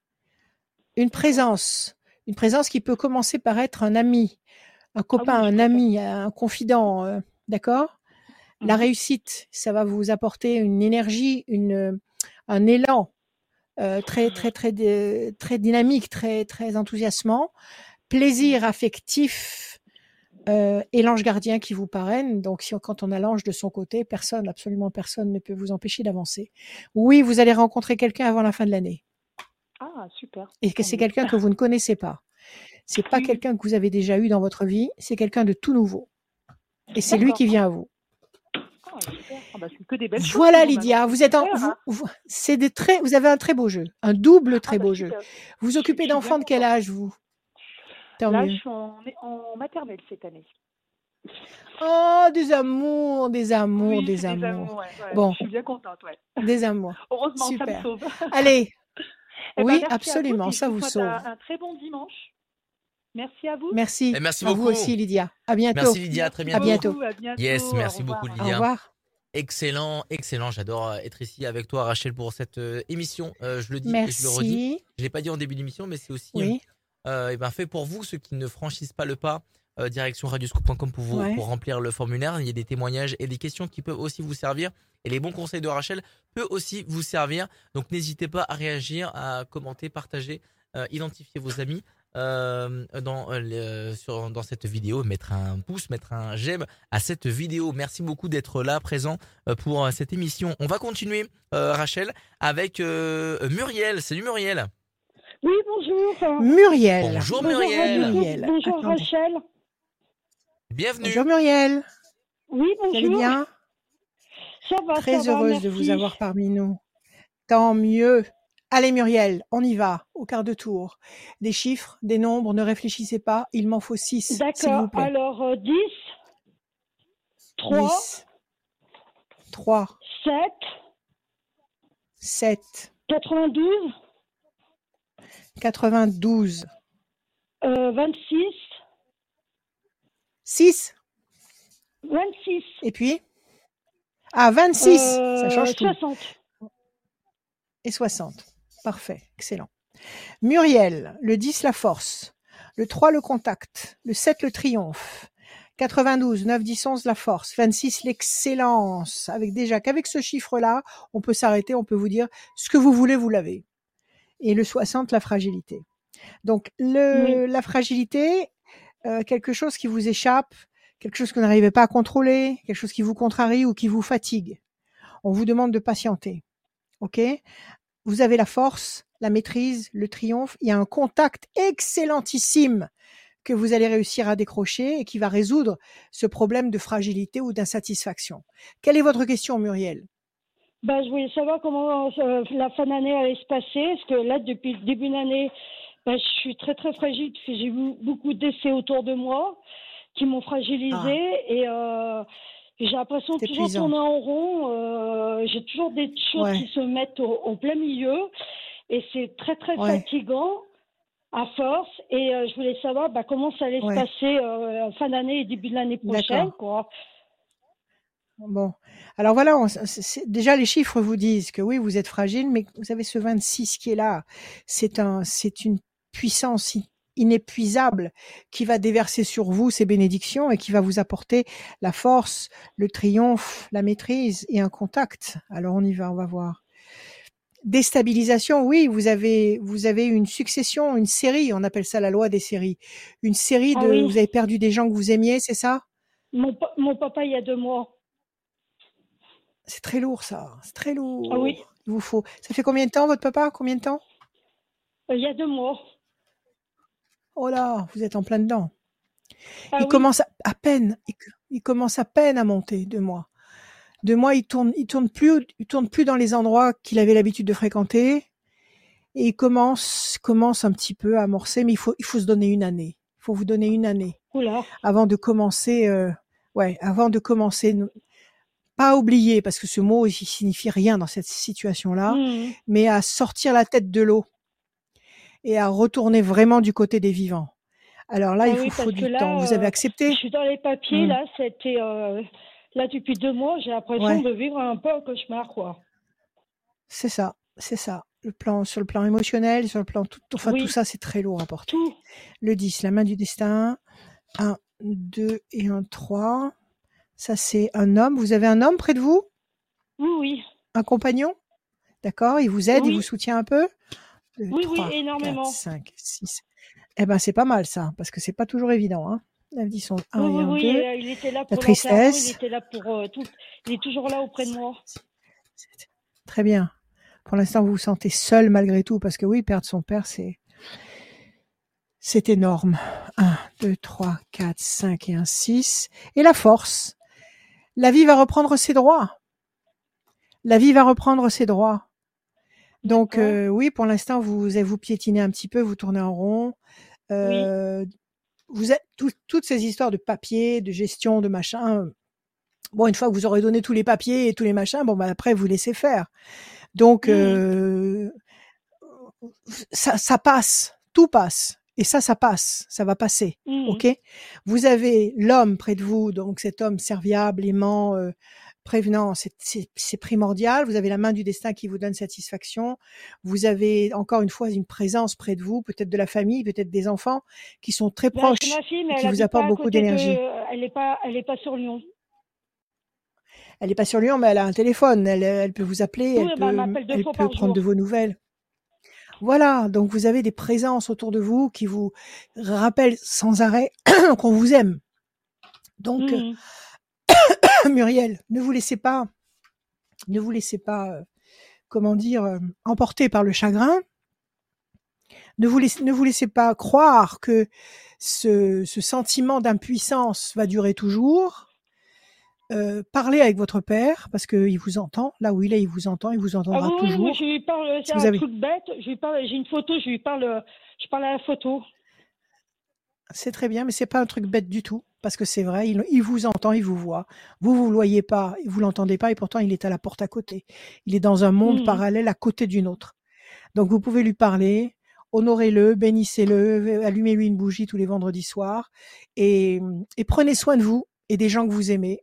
une présence, une présence qui peut commencer par être un ami, un ah copain, un ami, un confident, euh, d'accord? La mmh réussite, ça va vous apporter une énergie, une, un élan euh, très très très très dynamique, très très enthousiasmant, plaisir affectif euh, et l'ange gardien qui vous parraine. Donc si quand on a l'ange de son côté, personne, absolument personne ne peut vous empêcher d'avancer. Oui, vous allez rencontrer quelqu'un avant la fin de l'année. Ah, super. Et que c'est quelqu'un que vous ne connaissez pas. C'est pas quelqu'un que vous avez déjà eu dans votre vie, c'est quelqu'un de tout nouveau. Et c'est lui qui vient à vous. Ah, ah bah, que des belles voilà Lydia, vous êtes en, vous, hein. c'est des très, vous avez un très beau jeu, un double ah très bah, beau jeu. Vous vous occupez d'enfants de quel âge vous? Là, je suis en, maternelle cette année. Oh, des amours, des amours, des, amours. Bon, je suis bien contente, ouais. Des amours. Heureusement, Super. ça me sauve. Allez, eh ben, oui, absolument, ça vous sauve. Un, très bon dimanche. Merci à vous. Merci. Et merci à beaucoup. vous aussi, Lydia. À bientôt. Merci Lydia, à très bientôt. À bientôt. Yes, merci beaucoup Lydia. Au revoir. Excellent, excellent. J'adore euh, être ici avec toi, Rachel, pour cette euh, émission. Euh, je le dis et je le redis. Je l'ai pas dit en début d'émission, mais c'est aussi oui. et ben, fait pour vous, ceux qui ne franchissent pas le pas. direction radioscoop.com pour vous pour remplir le formulaire. Il y a des témoignages et des questions qui peuvent aussi vous servir. Et les bons conseils de Rachel peuvent aussi vous servir. Donc n'hésitez pas à réagir, à commenter, partager, identifier vos amis. Euh, dans, euh, sur, dans cette vidéo, mettre un pouce, mettre un j'aime à cette vidéo. Merci beaucoup d'être là, présent euh, pour cette émission. On va continuer, Rachel, avec Muriel. Salut Muriel. Oui, bonjour. Muriel. Bonjour Muriel. Bonjour, Rachel. Bienvenue. Bonjour Muriel. Oui, bonjour. Vous allez bien Ça va, Très heureuse de vous avoir parmi nous. Tant mieux. Allez Muriel, on y va, au quart de tour. Des chiffres, des nombres, ne réfléchissez pas, il m'en faut 6. D'accord, alors 10, 3, 3, 7, 7, 92, 92, euh, 26, 6, 26. Et puis? Ah, 26, ça change tout. 60. Et 60. Parfait, excellent. Muriel, le 10 la force, le 3 le contact, le 7 le triomphe, 92, 9, 10, 11 la force, 26 l'excellence. Avec déjà qu'avec ce chiffre-là, on peut s'arrêter, on peut vous dire ce que vous voulez, vous l'avez. Et le 60 la fragilité. Donc le, la fragilité, euh, quelque chose qui vous échappe, quelque chose que vous n'arrivez pas à contrôler, quelque chose qui vous contrarie ou qui vous fatigue. On vous demande de patienter. OK? Vous avez la force, la maîtrise, le triomphe. Il y a un contact excellentissime que vous allez réussir à décrocher et qui va résoudre ce problème de fragilité ou d'insatisfaction. Quelle est votre question, Muriel? Ben, Je voulais savoir comment euh, la fin d'année allait se passer. Parce que là, depuis le début d'année, ben, je suis très très fragile parce que j'ai eu beaucoup d'essais autour de moi qui m'ont fragilisée. Ah. Et euh, j'ai l'impression de toujours tourner en rond. Euh, j'ai toujours des choses qui se mettent au, plein milieu. Et c'est très, très fatigant. à force. Et je voulais savoir bah, comment ça allait se passer fin d'année et début de l'année prochaine. Quoi. Bon, alors voilà, déjà les chiffres vous disent que oui, vous êtes fragile, mais vous avez ce 26 qui est là. C'est un, c'est une puissance inépuisable qui va déverser sur vous ses bénédictions et qui va vous apporter la force, le triomphe, la maîtrise et un contact. Alors on y va, on va voir. Déstabilisation, oui, vous avez vous avez une succession, une série, on appelle ça la loi des séries. Une série ah de, vous avez perdu des gens que vous aimiez, c'est ça? Mon, mon papa il y a deux mois. C'est très lourd, ça. C'est très lourd. Ah oui. Il vous faut. Ça fait combien de temps, votre papa? Combien de temps? Euh, Il y a deux mois. Oh là, vous êtes en plein dedans. Ah il commence à, peine. Il, commence à peine à monter, deux mois. Deux mois, il tourne, il tourne plus, il tourne plus dans les endroits qu'il avait l'habitude de fréquenter. Et il commence, commence un petit peu à amorcer, mais il faut, il faut se donner une année. Il faut vous donner une année. Oula. Avant de commencer, euh, ouais, avant de commencer pas oublier, parce que ce mot il signifie rien dans cette situation-là, mmh. mais à sortir la tête de l'eau et à retourner vraiment du côté des vivants. Alors là, ah il vous faut du temps. Vous avez euh, accepté? Je suis dans les papiers, mmh. là, c'était euh, là depuis deux mois, j'ai l'impression de vivre un peu un cauchemar, quoi. C'est ça, c'est ça. Le plan, sur le plan émotionnel, sur le plan tout, enfin tout ça, c'est très lourd à porter. Le 10, la main du destin. 1, 2 et un 3. Ça, c'est un homme. Vous avez un homme près de vous? Oui, oui. Un compagnon? D'accord Il vous aide, il vous soutient un peu? Oui, oui, énormément. 4, 5, 6. Eh ben, c'est pas mal ça, parce que c'est pas toujours évident. Hein. Ils sont un oui, et un, oui, euh, il était là pour la tristesse. Il était là pour euh, tout. Il est toujours là auprès de moi. Très bien. Pour l'instant, vous vous sentez seul malgré tout, parce que oui, perdre son père, c'est c'est énorme. 1, 2, 3, 4, 5 et un 6. Et la force la vie va reprendre ses droits. La vie va reprendre ses droits. Donc euh, oui, pour l'instant, vous vous piétinez un petit peu, vous tournez en rond. Euh, vous êtes toutes ces histoires de papier, de gestion, de machin. Bon, une fois que vous aurez donné tous les papiers et tous les machins, bon, bah, après vous laissez faire. Donc euh, ça, ça passe, tout passe. Et ça, ça passe, ça va passer, mmh. ok? Vous avez l'homme près de vous, donc cet homme serviable, aimant, euh, prévenant, c'est primordial. Vous avez la main du destin qui vous donne satisfaction. Vous avez encore une fois une présence près de vous, peut-être de la famille, peut-être des enfants qui sont très bah, proches, et qui vous apportent beaucoup d'énergie. Elle n'est pas, elle est pas sur Lyon. Elle n'est pas sur Lyon, mais elle a un téléphone. Elle, elle peut vous appeler, elle bah, peut, elle peut prendre de vos nouvelles. Voilà, donc vous avez des présences autour de vous qui vous rappellent sans arrêt qu'on vous aime. Donc, mmh. Muriel, ne vous laissez pas, ne vous laissez pas, euh, comment dire, euh, emporter par le chagrin. Ne vous, laissez, ne vous laissez pas croire que ce, ce sentiment d'impuissance va durer toujours. Euh, parlez avec votre père parce qu'il vous entend. Là où il est, il vous entend, il vous entendra ah oui, toujours. Oui, je lui parle, c'est un truc bête. Je lui parle, j'ai une photo, je lui parle, je parle à la photo. C'est très bien, mais c'est pas un truc bête du tout parce que c'est vrai, il, il, vous entend, il vous voit. Vous vous le voyez pas, vous l'entendez pas et pourtant il est à la porte à côté. Il est dans un monde mmh. parallèle à côté d'une autre. Donc vous pouvez lui parler, honorez-le, bénissez-le, allumez-lui une bougie tous les vendredis soirs et, et prenez soin de vous et des gens que vous aimez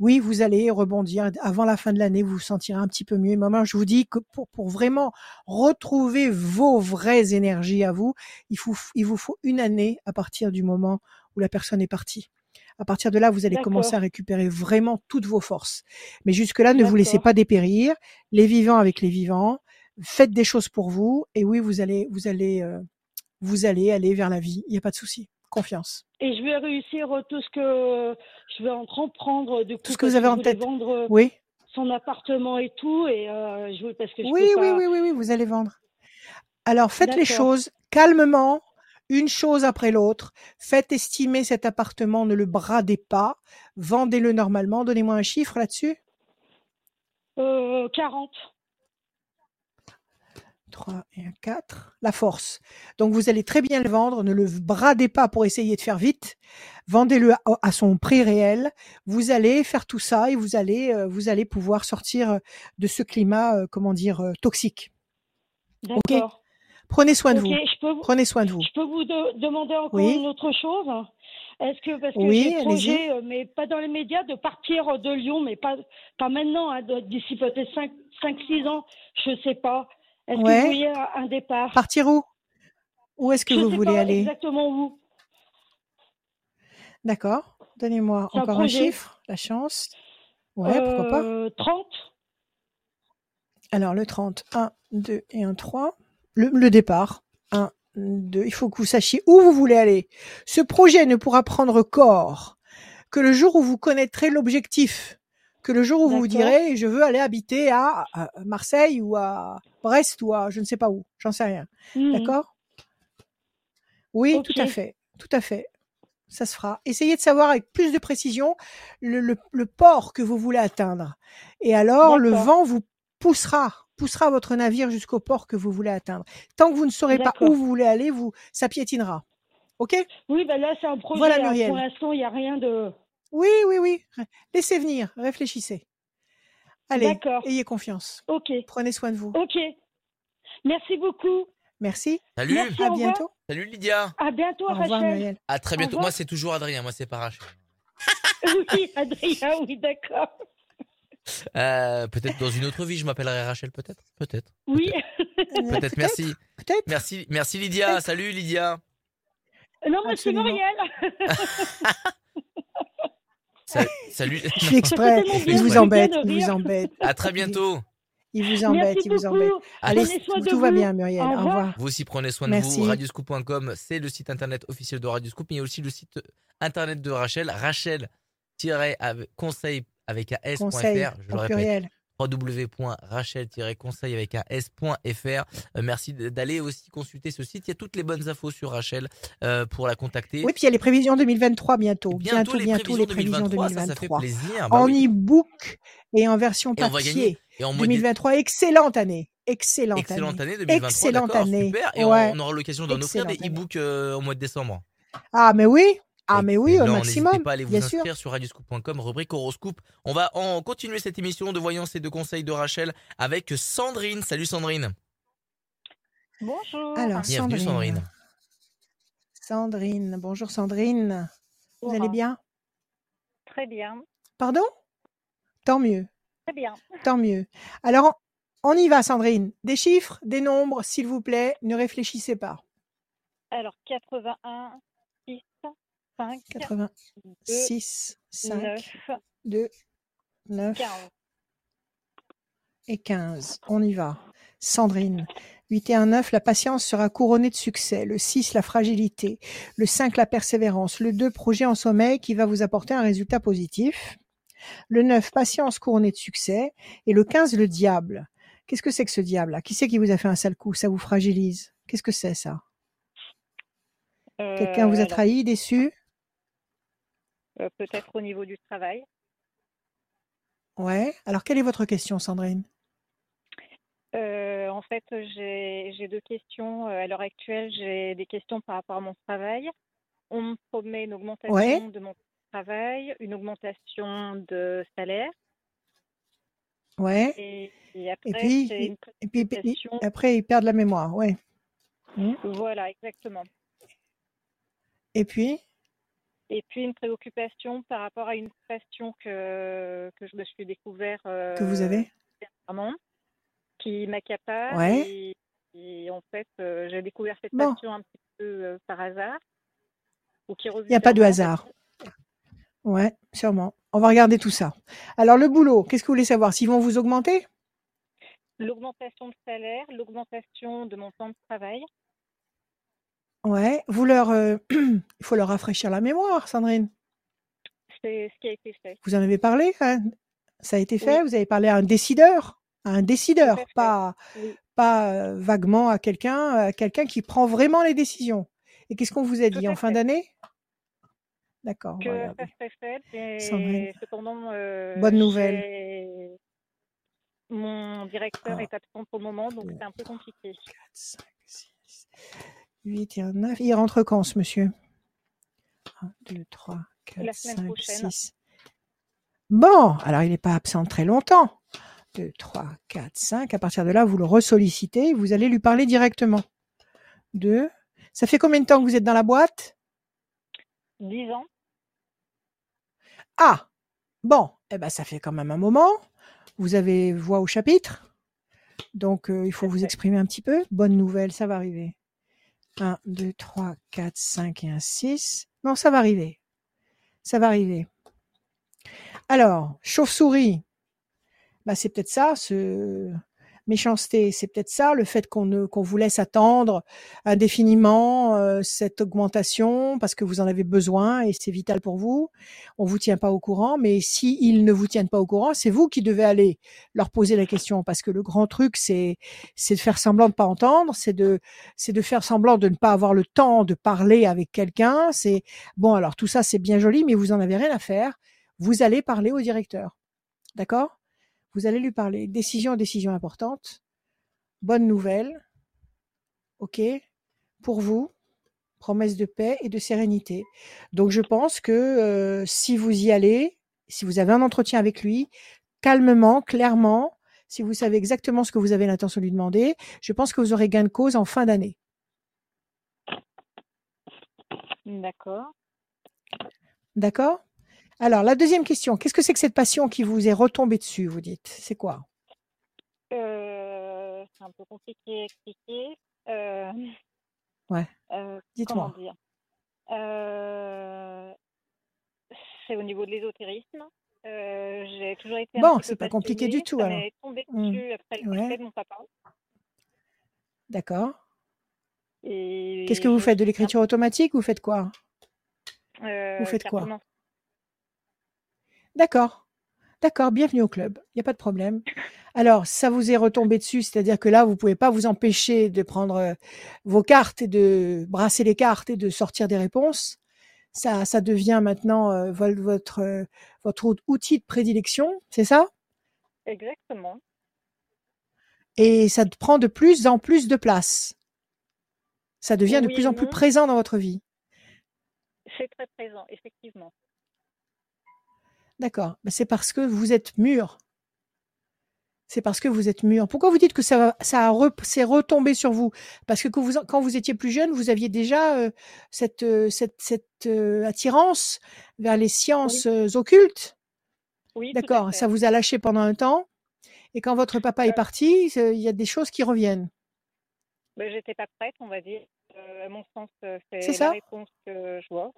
oui, vous allez rebondir. Avant la fin de l'année, vous vous sentirez un petit peu mieux. Maman, je vous dis que pour, pour vraiment retrouver vos vraies énergies à vous, il, faut, il vous faut une année à partir du moment où la personne est partie. À partir de là, vous allez commencer à récupérer vraiment toutes vos forces. Mais jusque-là, ne vous laissez pas dépérir. Les vivants avec les vivants. Faites des choses pour vous. Et oui, vous allez, vous allez, euh, vous allez aller vers la vie. Il n'y a pas de souci confiance. Et je vais réussir tout ce que je vais entreprendre de tout ce que vous avez en tête. Vendre oui. son appartement et tout et euh, je parce que je oui, peux oui, oui, oui, oui, vous allez vendre. Alors faites les choses calmement, une chose après l'autre. Faites estimer cet appartement, ne le bradez pas, vendez-le normalement. Donnez-moi un chiffre là-dessus. Euh, 40. 3 et un 4. La force. Donc vous allez très bien le vendre, ne le bradez pas pour essayer de faire vite. Vendez-le à, son prix réel. Vous allez faire tout ça et vous allez, euh, vous allez pouvoir sortir de ce climat, euh, comment dire, euh, toxique. Ok? Prenez soin de vous. je peux vous, Prenez soin de vous. je peux vous de- demander encore Oui. une autre chose? Est-ce que, parce que Oui, j'ai projet, euh, mais pas dans les médias, de partir de Lyon, mais pas, pas maintenant, hein, d'ici peut-être 5-6 ans, je sais pas. Est-ce que Ouais. vous voyez un- départ? Partir où? Où est-ce que Je vous voulez pas aller? exactement où. D'accord. Donnez-moi encore un chiffre, la chance. Ouais, pourquoi pas. Euh, 30 Alors, le 30, 1, 2 et un 3. Le, le départ, 1, 2. Il faut que vous sachiez où vous voulez aller. Ce projet ne pourra prendre corps que le jour où vous connaîtrez l'objectif. Que le jour où vous direz, je veux aller habiter à, à Marseille ou à Brest ou à je ne sais pas où. J'en sais rien. Mhm. D'accord? Oui, tout à fait. Tout à fait. Ça se fera. Essayez de savoir avec plus de précision le, le- le port que vous voulez atteindre. Et alors, le vent vous poussera, poussera votre navire jusqu'au port que vous voulez atteindre. Tant que vous ne saurez pas où vous voulez aller, vous, ça piétinera. OK? Oui, ben là, c'est un projet. Voilà, hein. Muriel. Pour l'instant, il n'y a rien de. Oui, oui, oui. Laissez venir, réfléchissez. Allez, D'accord. ayez confiance. Ok, Prenez soin de vous. ok. Merci beaucoup. Merci. Salut, Merci. À au revoir. bientôt. salut Lydia. À bientôt, Au revoir, Rachel. À très bientôt. Moi, c'est toujours Adrien. Moi, c'est pas Rachel. Oui, Adrien, oui, d'accord. Euh, peut-être dans une autre vie, je m'appellerai Rachel, peut-être. Peut-être. Oui. Peut-être. Merci. Peut-être. Merci, merci Lydia. Salut Lydia. Non, mais c'est. Muriel. Sa- salut. Je fais exprès. Il vous embête. Il vous embête. À très bientôt. Il vous embête. Merci Il vous embête. Allez, tout va bien, Muriel. Au Au revoir. Vous aussi prenez soin de Merci. vous. Radioscoop.com, c'est le site internet officiel de Radioscoop, mais il y a aussi le site internet de Rachel. Rachel-conseil avec un s.fr. Conseil Je le répète. www.rachel-conseil avec un s.fr. Euh, merci d'aller aussi consulter ce site. Il y a toutes les bonnes infos sur Rachel euh, pour la contacter. Oui, puis il y a les prévisions 2023 bientôt. bientôt, Bientôt, les bientôt les prévisions prévisions 2023, ça, ça fait 2023. plaisir. Bah En oui. e-book et en version Et on va gagner. papier. Et en mode 2023, excellente année. Excellente, excellente année. année 2023. Excellente année. Super. Et Ouais. on, on aura l'occasion d'en offrir des e-books euh, au mois de décembre. Ah, mais oui. Ah, mais oui, au maximum. N'hésitez pas à aller vous bien sûr. inscrire sur radioscoop.com, rubrique horoscope. On va en continuer cette émission de voyance et de conseils de Rachel avec Sandrine. Salut Sandrine. Bonjour. Alors, Bienvenue Sandrine. Sandrine. Sandrine. Bonjour, Sandrine. Vous allez bien? Très bien, Pardon? Tant mieux. très bien. Tant mieux. Alors, on y va, Sandrine. Des chiffres, des nombres, s'il vous plaît. Ne réfléchissez pas. Alors, 81, 6, 5, 86, 5, 9, 2, 9 15. et 15. On y va. Sandrine. 8 et 1, 9, la patience sera couronnée de succès. Le 6, la fragilité. Le 5, la persévérance. Le 2, projet en sommeil qui va vous apporter un résultat positif. Le 9, patience couronnée de succès. Et le 15, le diable. Qu'est-ce que c'est que ce diable-là Qui c'est qui vous a fait un sale coup Ça vous fragilise Qu'est-ce que c'est ça Quelqu'un vous a Euh, trahi, déçu euh, Peut-être au niveau du travail. Ouais. Alors, quelle est votre question, Sandrine? Euh, en fait, j'ai deux questions. Euh, À l'heure actuelle, j'ai des questions par rapport à mon travail. On me promet une augmentation Ouais. de mon travail, une augmentation de salaire. Ouais. Et, et après, puis, une Et puis, après, ils perdent la mémoire, ouais. Hmm. Voilà, exactement. Et puis? Et puis une préoccupation par rapport à une passion que, que je me suis découvert que vous euh, avez dernièrement, qui m'accapare. Ouais. Et, et en fait, euh, j'ai découvert cette Bon. passion un petit peu euh, par hasard. Ou qui Il n'y a pas de hasard. Ouais, sûrement. On va regarder tout ça. Alors, le boulot, qu'est-ce que vous voulez savoir? S'ils vont vous augmenter? L'augmentation de salaire, l'augmentation de mon temps de travail. Ouais. Vous leur, euh, il faut leur rafraîchir la mémoire, Sandrine. C'est ce qui a été fait. Vous en avez parlé hein? Ça a été fait? Oui. Vous avez parlé à un décideur? À un décideur, pas, Oui. pas euh, vaguement à quelqu'un, à quelqu'un qui prend vraiment les décisions. Et qu'est-ce qu'on vous a dit en fin d'année? D'accord. Que ça serait fait, mais Sandrine. cependant, euh, Bonne nouvelle. Mon directeur Ah. est absent pour le moment, donc c'est un peu compliqué. 4, 5, 6, 8 et un 9. Il rentre quand, ce monsieur? 1, 2, 3, 4, La semaine 5, prochaine. 6. Bon, alors il n'est pas absent très longtemps. 2, 3, 4, 5. À partir de là, vous le ressollicitez, vous allez lui parler directement. deux. Ça fait combien de temps que vous êtes dans la boîte? Dix ans. Ah, bon, eh ben ça fait quand même un moment. Vous avez voix au chapitre, donc euh, il faut vous exprimer un petit peu. Bonne nouvelle, ça va arriver. 1, 2, 3, 4, 5 et un 6. Non, ça va arriver. Ça va arriver. Alors, chauve-souris, bah, c'est peut-être ça, ce, méchanceté, c'est peut-être ça, le fait qu'on qu'on vous laisse attendre indéfiniment euh, cette augmentation parce que vous en avez besoin et c'est vital pour vous. On vous tient pas au courant, mais si ils ne vous tiennent pas au courant, c'est vous qui devez aller leur poser la question parce que le grand truc c'est c'est de faire semblant de pas entendre, c'est de c'est de faire semblant de ne pas avoir le temps de parler avec quelqu'un. C'est bon alors tout ça c'est bien joli, mais vous en avez rien à faire. Vous allez parler au directeur, d'accord? Vous allez lui parler. Décision, décision importante. Bonne nouvelle. OK Pour vous, promesse de paix et de sérénité. Donc je pense que euh, si vous y allez, si vous avez un entretien avec lui, calmement, clairement, si vous savez exactement ce que vous avez l'intention de lui demander, je pense que vous aurez gain de cause en fin d'année. D'accord. D'accord? Alors, la deuxième question, qu'est-ce que c'est que cette passion qui vous est retombée dessus, vous dites? C'est quoi? Euh, C'est un peu compliqué à expliquer. Euh, ouais. Euh, Dites-moi. c'est au niveau de l'ésotérisme. j'ai toujours été. Bon, c'est pas compliqué du tout. Ça alors. tombé mmh. dessus après le ouais. de mon papa. D'accord. Qu'est-ce que vous faites De l'écriture automatique? Vous faites quoi? Vous faites quoi? D'accord. D'accord, bienvenue au club. Il n'y a pas de problème. Alors, ça vous est retombé dessus, c'est-à-dire que là, vous pouvez pas vous empêcher de prendre euh, vos cartes et de brasser les cartes et de sortir des réponses. Ça, ça devient maintenant euh, votre, euh, votre outil de prédilection, c'est ça? Exactement. Et ça prend de plus en plus de place. Ça devient de plus en plus présent dans votre vie. C'est très présent, effectivement. D'accord. C'est parce que vous êtes mûr. C'est parce que vous êtes mûr. Pourquoi vous dites que ça, ça a c'est retombé sur vous? Parce que quand vous, quand vous étiez plus jeune, vous aviez déjà euh, cette, euh, cette, cette euh, attirance vers les sciences occultes? Oui. D'accord. Ça vous a lâché pendant un temps. Et quand votre papa est parti, il y a des choses qui reviennent. Ben, J'étais pas prête, on va dire. à mon sens, c'est la réponse que je vois.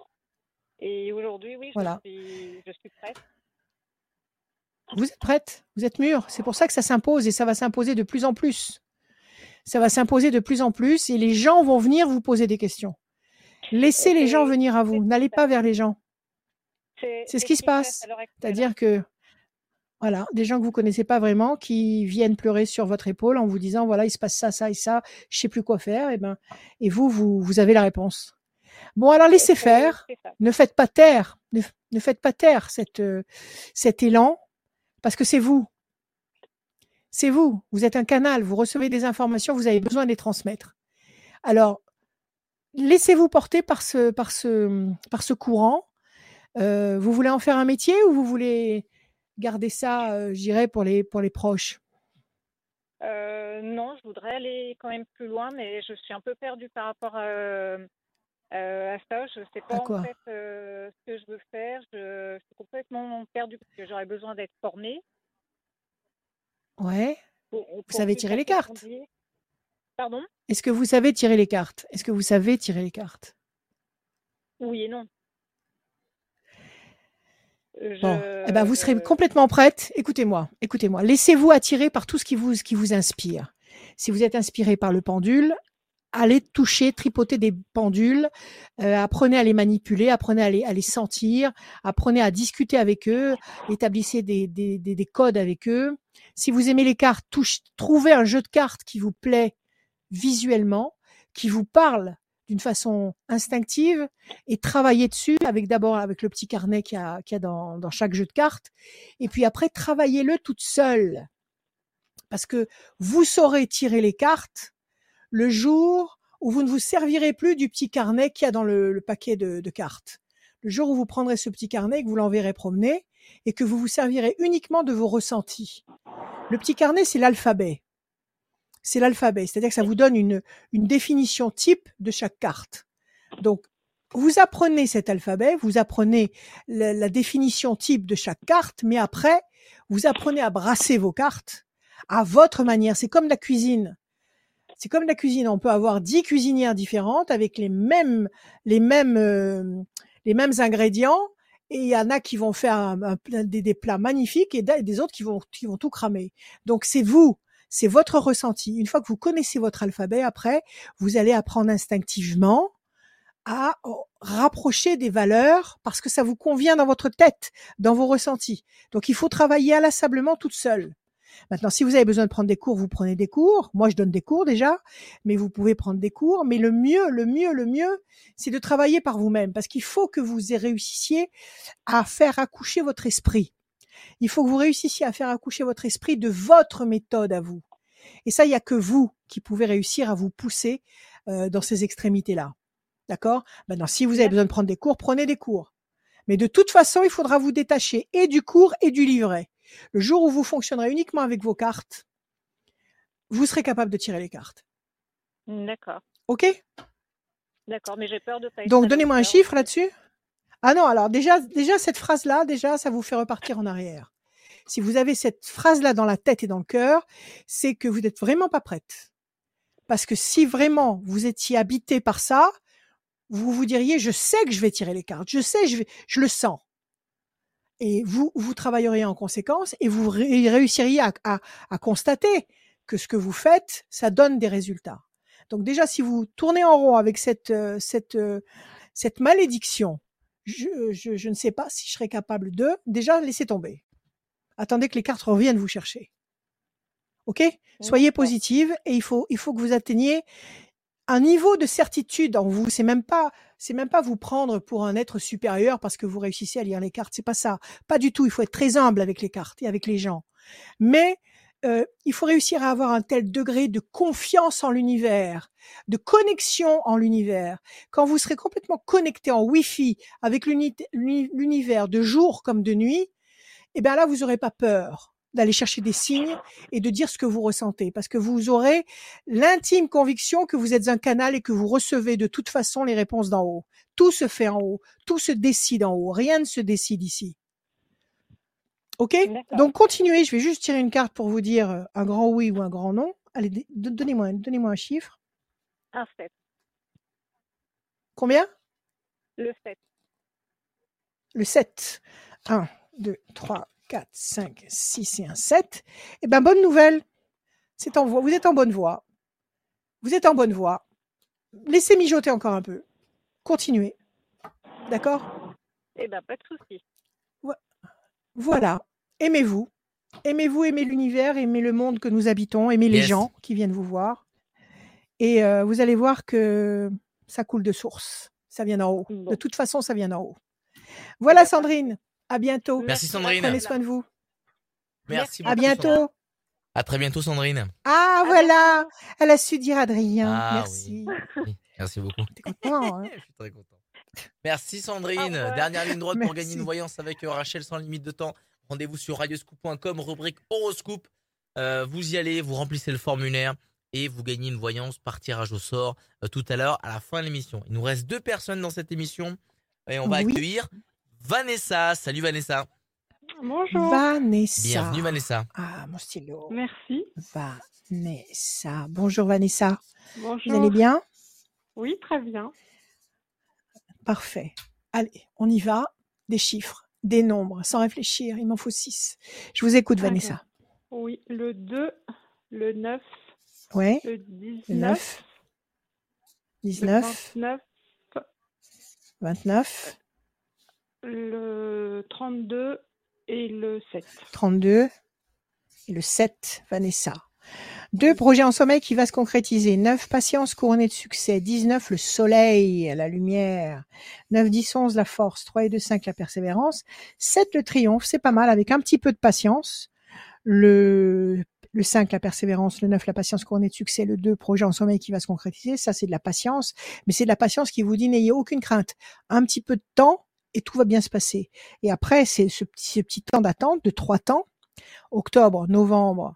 Et aujourd'hui, oui, je, suis, je suis prête. Vous êtes prête, vous êtes mûre? C'est pour ça que ça s'impose et ça va s'imposer de plus en plus. Ça va s'imposer de plus en plus et les gens vont venir vous poser des questions. Laissez les gens venir à vous, n'allez pas vers les gens. C'est ce qui se passe. C'est-à-dire que voilà, des gens que vous connaissez pas vraiment qui viennent pleurer sur votre épaule en vous disant voilà, il se passe ça, ça et ça, je sais plus quoi faire et ben et vous vous vous avez la réponse. Bon, alors laissez faire. Ne faites pas taire, ne, faites pas taire cette, euh, cet élan, parce que c'est vous. C'est vous. Vous êtes un canal. Vous recevez des informations. Vous avez besoin de les transmettre. Alors, laissez-vous porter par ce, par ce, par ce courant. Euh, vous voulez en faire un métier ou vous voulez garder ça, euh, je dirais, pour les, pour les proches? Non, je voudrais aller quand même plus loin, mais je suis un peu perdue par rapport à, euh, à ça, je ne sais pas en fait euh, ce que je veux faire. Je, suis complètement perdue parce que j'aurais besoin d'être formée. Ouais. vous savez tirer les cartes Pardon? Est-ce que vous savez tirer les cartes? Est-ce que vous savez tirer les cartes? Oui et non. Bon, eh ben vous serez complètement prête. Écoutez-moi, écoutez-moi. Laissez-vous attirer par tout ce qui vous, ce qui vous inspire. Si vous êtes inspiré par le pendule, allez toucher, tripoter des pendules, euh, apprenez à les manipuler, apprenez à les, sentir, apprenez à discuter avec eux, établissez des, des, des, des codes avec eux. Si vous aimez les cartes, touche, trouvez un jeu de cartes qui vous plaît visuellement, qui vous parle d'une façon instinctive et travaillez dessus avec d'abord avec le petit carnet qu'il y a, y a dans, dans chaque jeu de cartes et puis après travaillez-le toute seule parce que vous saurez tirer les cartes le jour où vous ne vous servirez plus du petit carnet qu'il y a dans le, paquet de, cartes. Le jour où vous prendrez ce petit carnet, que vous l'enverrez promener et que vous vous servirez uniquement de vos ressentis. Le petit carnet, c'est l'alphabet. c'est l'alphabet. C'est-à-dire que ça vous donne une, définition type de chaque carte. Donc, vous apprenez cet alphabet, vous apprenez la, définition type de chaque carte, mais après, vous apprenez à brasser vos cartes à votre manière. C'est comme la cuisine. C'est comme la cuisine. On peut avoir dix cuisinières différentes avec les mêmes, les mêmes, euh, les mêmes ingrédients. Et il y en a qui vont faire des, plats magnifiques et des autres qui vont, qui vont tout cramer. Donc c'est vous, c'est votre ressenti. Une fois que vous connaissez votre alphabet, après, vous allez apprendre instinctivement à rapprocher des valeurs parce que ça vous convient dans votre tête, dans vos ressentis. Donc il faut travailler inlassablement toute seule. Maintenant, si vous avez besoin de prendre des cours, vous prenez des cours. Moi, je donne des cours déjà, mais vous pouvez prendre des cours. Mais le mieux, le mieux, le mieux, c'est de travailler par vous-même parce qu'il faut que vous réussissiez à faire accoucher votre esprit. Il faut que vous réussissiez à faire accoucher votre esprit de votre méthode à vous. Et ça, il n'y a que vous qui pouvez réussir à vous pousser euh, dans ces extrémités-là. D'accord? Maintenant, si vous avez besoin de prendre des cours, prenez des cours. Mais de toute façon, il faudra vous détacher et du cours et du livret. Le jour où vous fonctionnerez uniquement avec vos cartes, vous serez capable de tirer les cartes. D'accord. OK? D'accord, mais j'ai peur de pas. Donc, donnez-moi un chiffre là-dessus? Ah non, alors déjà, déjà cette phrase-là, déjà, ça vous fait repartir en arrière. Si vous avez cette phrase-là dans la tête et dans le cœur, c'est que vous n'êtes vraiment pas prête. Parce que si vraiment vous étiez habité par ça, vous vous diriez, je sais que je vais tirer les cartes, je sais, je, vais, je le sens. Et vous, vous travailleriez en conséquence et vous réussiriez à, à, à constater que ce que vous faites, ça donne des résultats. Donc déjà, si vous tournez en rond avec cette, cette, cette malédiction, je, je, je, ne sais pas si je serais capable de, déjà, laissez tomber. Attendez que les cartes reviennent vous chercher. OK? Soyez positive et il faut, il faut que vous atteigniez un niveau de certitude en vous. C'est même pas, c'est même pas vous prendre pour un être supérieur parce que vous réussissez à lire les cartes. C'est pas ça. Pas du tout. Il faut être très humble avec les cartes et avec les gens. Mais euh, il faut réussir à avoir un tel degré de confiance en l'univers, de connexion en l'univers. Quand vous serez complètement connecté en Wi-Fi avec l'univers de jour comme de nuit, eh bien là, vous n'aurez pas peur d'aller chercher des signes et de dire ce que vous ressentez, parce que vous aurez l'intime conviction que vous êtes un canal et que vous recevez de toute façon les réponses d'en haut. Tout se fait en haut, tout se décide en haut, rien ne se décide ici. Ok? Donc continuez, je vais juste tirer une carte pour vous dire un grand oui ou un grand non. Allez, donnez-moi donnez un chiffre. Un 7. Combien? Le 7. Le 7. 1, 2, 3, 4, 5, 6 et un 7. Eh ben, bonne nouvelle. C'est en voie. Vous êtes en bonne voie. Vous êtes en bonne voie. Laissez mijoter encore un peu. Continuez. D'accord? Eh ben, pas de souci. Voilà. Aimez-vous. Aimez-vous, aimez l'univers, aimez le monde que nous habitons, aimez les Yes. gens qui viennent vous voir. Et euh, vous allez voir que ça coule de source. Ça vient d'en haut. Bon. De toute façon, ça vient d'en haut. Voilà, Sandrine. À bientôt. Merci Sandrine. Prenez soin de vous. Merci À beaucoup, Sandrine. bientôt. À très bientôt, Sandrine. Ah, voilà. Elle a su dire Adrien. Ah, Merci. Oui, Merci beaucoup. T'es content, hein Je suis très content. Merci Sandrine. Dernière ligne droite pour gagner une voyance avec euh, Rachel sans limite de temps. Rendez-vous sur radioscoop.com, rubrique horoscope. Euh, vous y allez, vous remplissez le formulaire et vous gagnez une voyance par tirage au sort euh, tout à l'heure à la fin de l'émission. Il nous reste deux personnes dans cette émission et on va Oui. accueillir Vanessa. Salut Vanessa. Bonjour. Vanessa. Bienvenue Vanessa. Ah, mon stylo. Merci. Vanessa. Bonjour Vanessa. Bonjour. Vous allez bien? Oui, très bien. Parfait. Allez, on y va. Des chiffres, des nombres, sans réfléchir. Il m'en faut six. Je vous écoute. Vanessa. Oui, le 2, le 9, Ouais. le 19, Le 9, le 19, 29, 29, le 32 et le 7. 32 et le 7, Vanessa. Deux projets en sommeil qui va se concrétiser. 9, patience couronnée de succès. 19, le soleil, la lumière. 9, 10, 11, la force. 3 et 2, 5, la persévérance. 7, le triomphe. C'est pas mal avec un petit peu de patience. Le, le 5, la persévérance. Le 9, la patience couronnée de succès. Le 2, projet en sommeil qui va se concrétiser. Ça, c'est de la patience. Mais c'est de la patience qui vous dit n'ayez aucune crainte. Un petit peu de temps et tout va bien se passer. Et après, c'est ce petit, ce petit temps d'attente de trois temps. Octobre, novembre,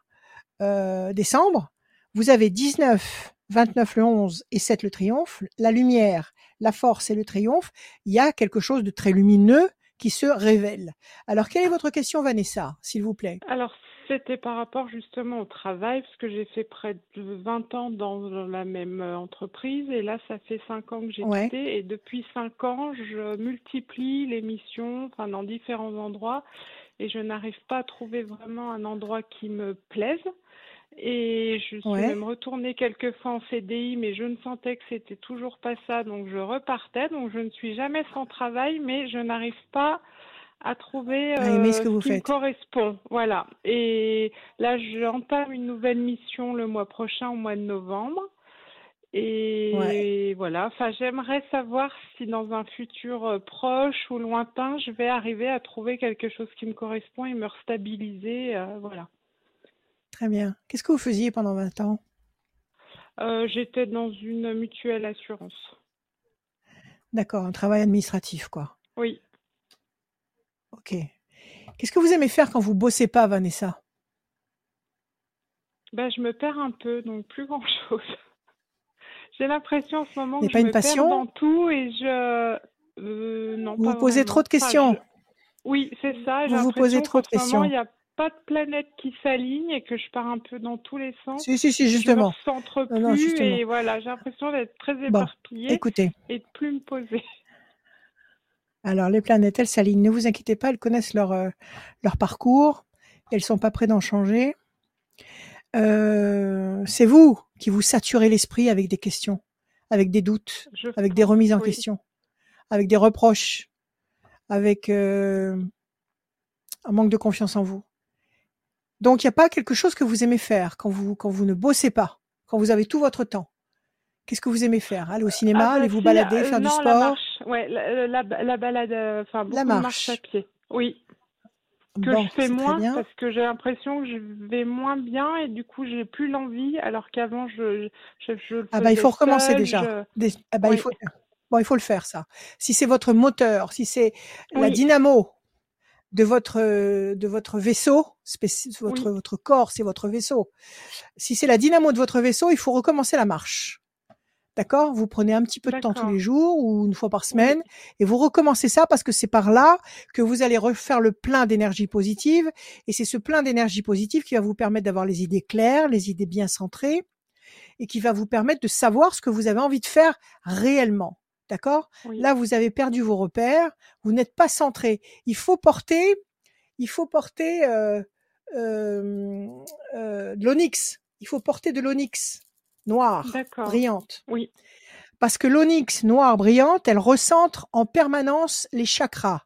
euh, décembre, vous avez 19, 29 le 11 et 7 le triomphe, la lumière, la force et le triomphe, il y a quelque chose de très lumineux qui se révèle. Alors, quelle est votre question, Vanessa, s'il vous plaît? Alors, c'était par rapport justement au travail, parce que j'ai fait près de 20 ans dans la même euh, entreprise, et là, ça fait 5 ans que j'ai quitté, et depuis 5 ans, je multiplie les missions, enfin, dans différents endroits, et je n'arrive pas à trouver vraiment un endroit qui me plaise. Et je suis même retournée quelques fois en CDI, mais je ne sentais que c'était toujours pas ça, donc je repartais. Donc je ne suis jamais sans travail, mais je n'arrive pas à trouver euh, ce, que vous qui faites. me correspond. Voilà. Et là, j'entame une nouvelle mission le mois prochain, au mois de novembre. Et voilà, enfin, j'aimerais savoir si dans un futur euh, proche ou lointain, je vais arriver à trouver quelque chose qui me correspond et me restabiliser. Euh, voilà. Très bien. Qu'est-ce que vous faisiez pendant 20 ans? Euh, J'étais dans une mutuelle assurance. D'accord, un travail administratif, quoi. Oui. Ok. Qu'est-ce que vous aimez faire quand vous bossez pas, Vanessa? Ben, Je me perds un peu, donc plus grand-chose. J'ai l'impression en ce moment que pas je une me passion? perds dans tout et je... Euh, non, vous pas vous posez trop de questions? Oui, c'est ça. Vous vous posez trop de questions. Il y a pas de planète qui s'aligne et que je pars un peu dans tous les sens. Si, si, si, justement. Je me centre plus et voilà, j'ai l'impression d'être très éparpillée écoutez. et de plus me poser. Alors, les planètes, elles s'alignent. Ne vous inquiétez pas, elles connaissent leur, euh, leur parcours. Elles sont pas prêtes d'en changer. Euh, c'est vous qui vous saturez l'esprit avec des questions, avec des doutes, avec des remises en question, avec des reproches, avec euh, un manque de confiance en vous. Donc, il n'y a pas quelque chose que vous aimez faire quand vous, quand vous ne bossez pas, quand vous avez tout votre temps. Qu'est-ce que vous aimez faire? Aller au cinéma, Ah, aller vous balader, euh, faire du sport? Marche. Ouais, la, la, la balade, euh, enfin beaucoup La de marche. à pied. Oui. Que Bon, je fais moins parce que j'ai l'impression que je vais moins bien et du coup j'ai plus l'envie alors qu'avant je, je, je le Ah bah il faut recommencer déjà. je- Des- ah bah, il faut bon il faut le faire ça. Si c'est votre moteur, si c'est la dynamo de votre euh, de votre vaisseau, votre Oui. votre corps, c'est votre vaisseau. Si c'est la dynamo de votre vaisseau, il faut recommencer la marche. D'accord? Vous prenez un petit peu de temps tous les jours ou une fois par semaine et vous recommencez ça parce que c'est par là que vous allez refaire le plein d'énergie positive et c'est ce plein d'énergie positive qui va vous permettre d'avoir les idées claires, les idées bien centrées et qui va vous permettre de savoir ce que vous avez envie de faire réellement. D'accord? Oui. Là, vous avez perdu vos repères, vous n'êtes pas centré. Il faut porter, il faut porter euh, euh, euh, de l'onyx. Il faut porter de l'onyx noir, D'accord. brillante. Oui. Parce que l'onyx noire brillante, elle recentre en permanence les chakras.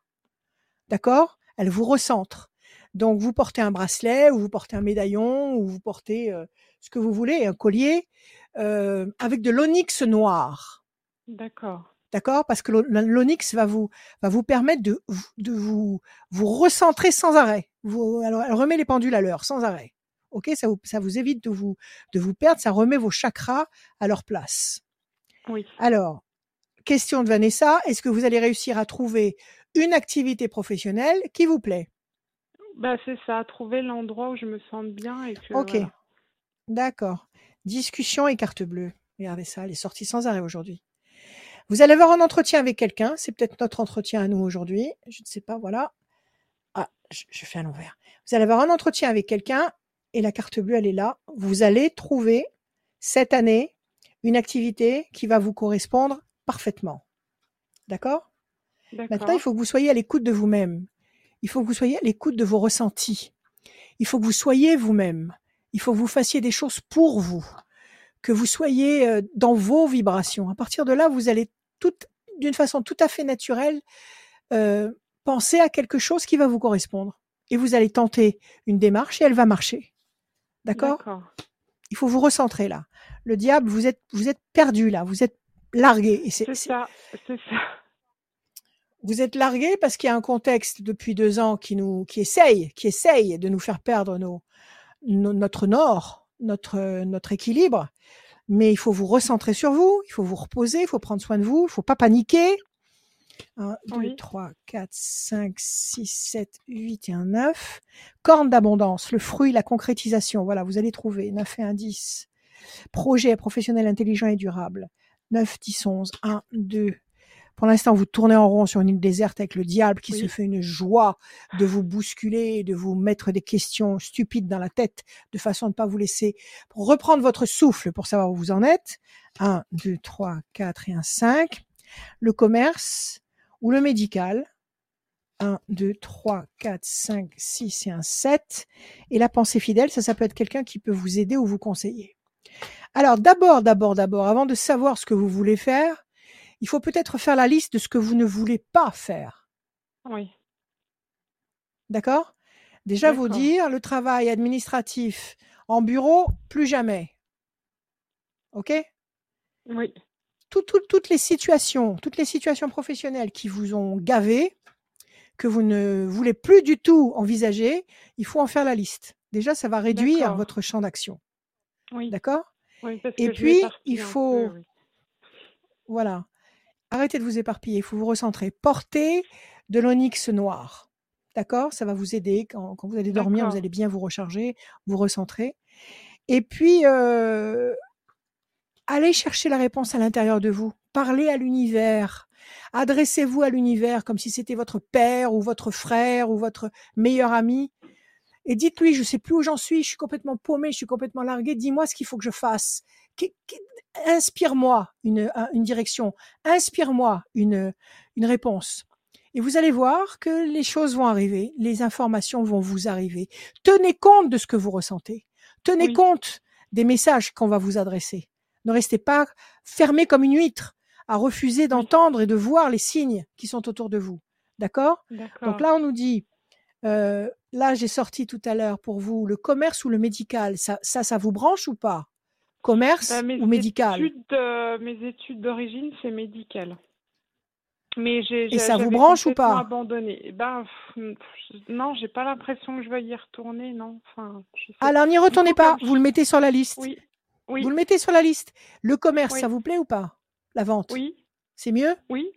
D'accord? Elle vous recentre. Donc vous portez un bracelet, ou vous portez un médaillon, ou vous portez euh, ce que vous voulez, un collier, euh, avec de l'onyx noir. D'accord. D'accord? Parce que l'o- l'onyx va vous, va vous permettre de, vous- de vous, vous recentrer sans arrêt. Vous, alors, elle remet les pendules à l'heure, sans arrêt. Ok ça vous, ça vous évite de vous, de vous perdre, ça remet vos chakras à leur place. Oui. Alors, question de Vanessa, est-ce que vous allez réussir à trouver une activité professionnelle qui vous plaît? Bah c'est ça, trouver l'endroit où je me sente bien et que Ok, voilà. d'accord. Discussion et carte bleue. Regardez ça, elle est sortie sans arrêt aujourd'hui. Vous allez avoir un entretien avec quelqu'un, c'est peut-être notre entretien à nous aujourd'hui, je ne sais pas, voilà. Ah, je, je fais à l'envers. Vous allez avoir un entretien avec quelqu'un et la carte bleue, elle est là. Vous allez trouver cette année une activité qui va vous correspondre parfaitement. D'accord? Maintenant, il faut que vous soyez à l'écoute de vous-même. Il faut que vous soyez à l'écoute de vos ressentis. Il faut que vous soyez vous-même. Il faut que vous fassiez des choses pour vous. Que vous soyez euh, dans vos vibrations. À partir de là, vous allez tout, d'une façon tout à fait naturelle, euh, penser à quelque chose qui va vous correspondre. Et vous allez tenter une démarche et elle va marcher. D'accord? Il faut vous recentrer là. Le diable, vous êtes, vous êtes perdu là. Vous êtes largué. C'est, ça, c'est ça. vous êtes largué parce qu'il y a un contexte depuis deux ans qui nous, qui essaye, qui essaye de nous faire perdre nos, no- notre nord, notre, notre équilibre. Mais il faut vous recentrer sur vous, il faut vous reposer, il faut prendre soin de vous, il faut pas paniquer. 1, 2, Oui. 3, 4, 5, 6, 7, 8 et un 9. Corne d'abondance, le fruit, la concrétisation. Voilà, vous allez trouver 9 et un 10. Projet professionnel intelligent et durable. 9, 10, 11. 1, 2. Pour l'instant, vous tournez en rond sur une île déserte avec le diable qui se fait une joie de vous bousculer, de vous mettre des questions stupides dans la tête de façon à ne pas vous laisser pour reprendre votre souffle pour savoir où vous en êtes. 1, 2, 3, 4 et un 5. Le commerce ou le médical. 1, 2, 3, 4, 5, 6 et un 7. Et la pensée fidèle, ça, ça peut être quelqu'un qui peut vous aider ou vous conseiller. Alors d'abord, d'abord, d'abord, avant de savoir ce que vous voulez faire, il faut peut-être faire la liste de ce que vous ne voulez pas faire. Oui. D'accord? Déjà vous dire, le travail administratif en bureau, plus jamais. OK? Oui. Toutes les situations, toutes les situations professionnelles qui vous ont gavé, que vous ne voulez plus du tout envisager, il faut en faire la liste. Déjà, ça va réduire votre champ d'action. Oui. D'accord? Oui, Et puis, il faut... Voilà. Arrêtez de vous éparpiller, il faut vous recentrer. Portez de l'onyx noir. D'accord? Ça va vous aider. Quand, vous allez dormir, vous allez bien vous recharger, vous recentrer. Et puis, euh, allez chercher la réponse à l'intérieur de vous. Parlez à l'univers. Adressez-vous à l'univers comme si c'était votre père ou votre frère ou votre meilleur ami. Et dites-lui, je ne sais plus où j'en suis, je suis complètement paumé, je suis complètement largué, dis-moi ce qu'il faut que je fasse. Inspire-moi une, une direction, inspire-moi une, une réponse. Et vous allez voir que les choses vont arriver, les informations vont vous arriver. Tenez compte de ce que vous ressentez. Tenez compte des messages qu'on va vous adresser. Ne restez pas fermé comme une huître à refuser d'entendre et de voir les signes qui sont autour de vous. D'accord? Donc là, on nous dit, euh, là, j'ai sorti tout à l'heure pour vous le commerce ou le médical. Ça, ça, ça vous branche ou pas? Commerce bah, ou médical? Mes études d'origine, c'est médical. Mais j'ai, et ça vous branche ou pas? abandonné. Ben, non, j'ai pas l'impression que je vais y retourner, non. Enfin, Alors n'y retournez pas, vous le mettez sur la liste. Oui. Vous le mettez sur la liste. Le commerce, ça vous plaît ou pas la vente? Oui. C'est mieux? Oui.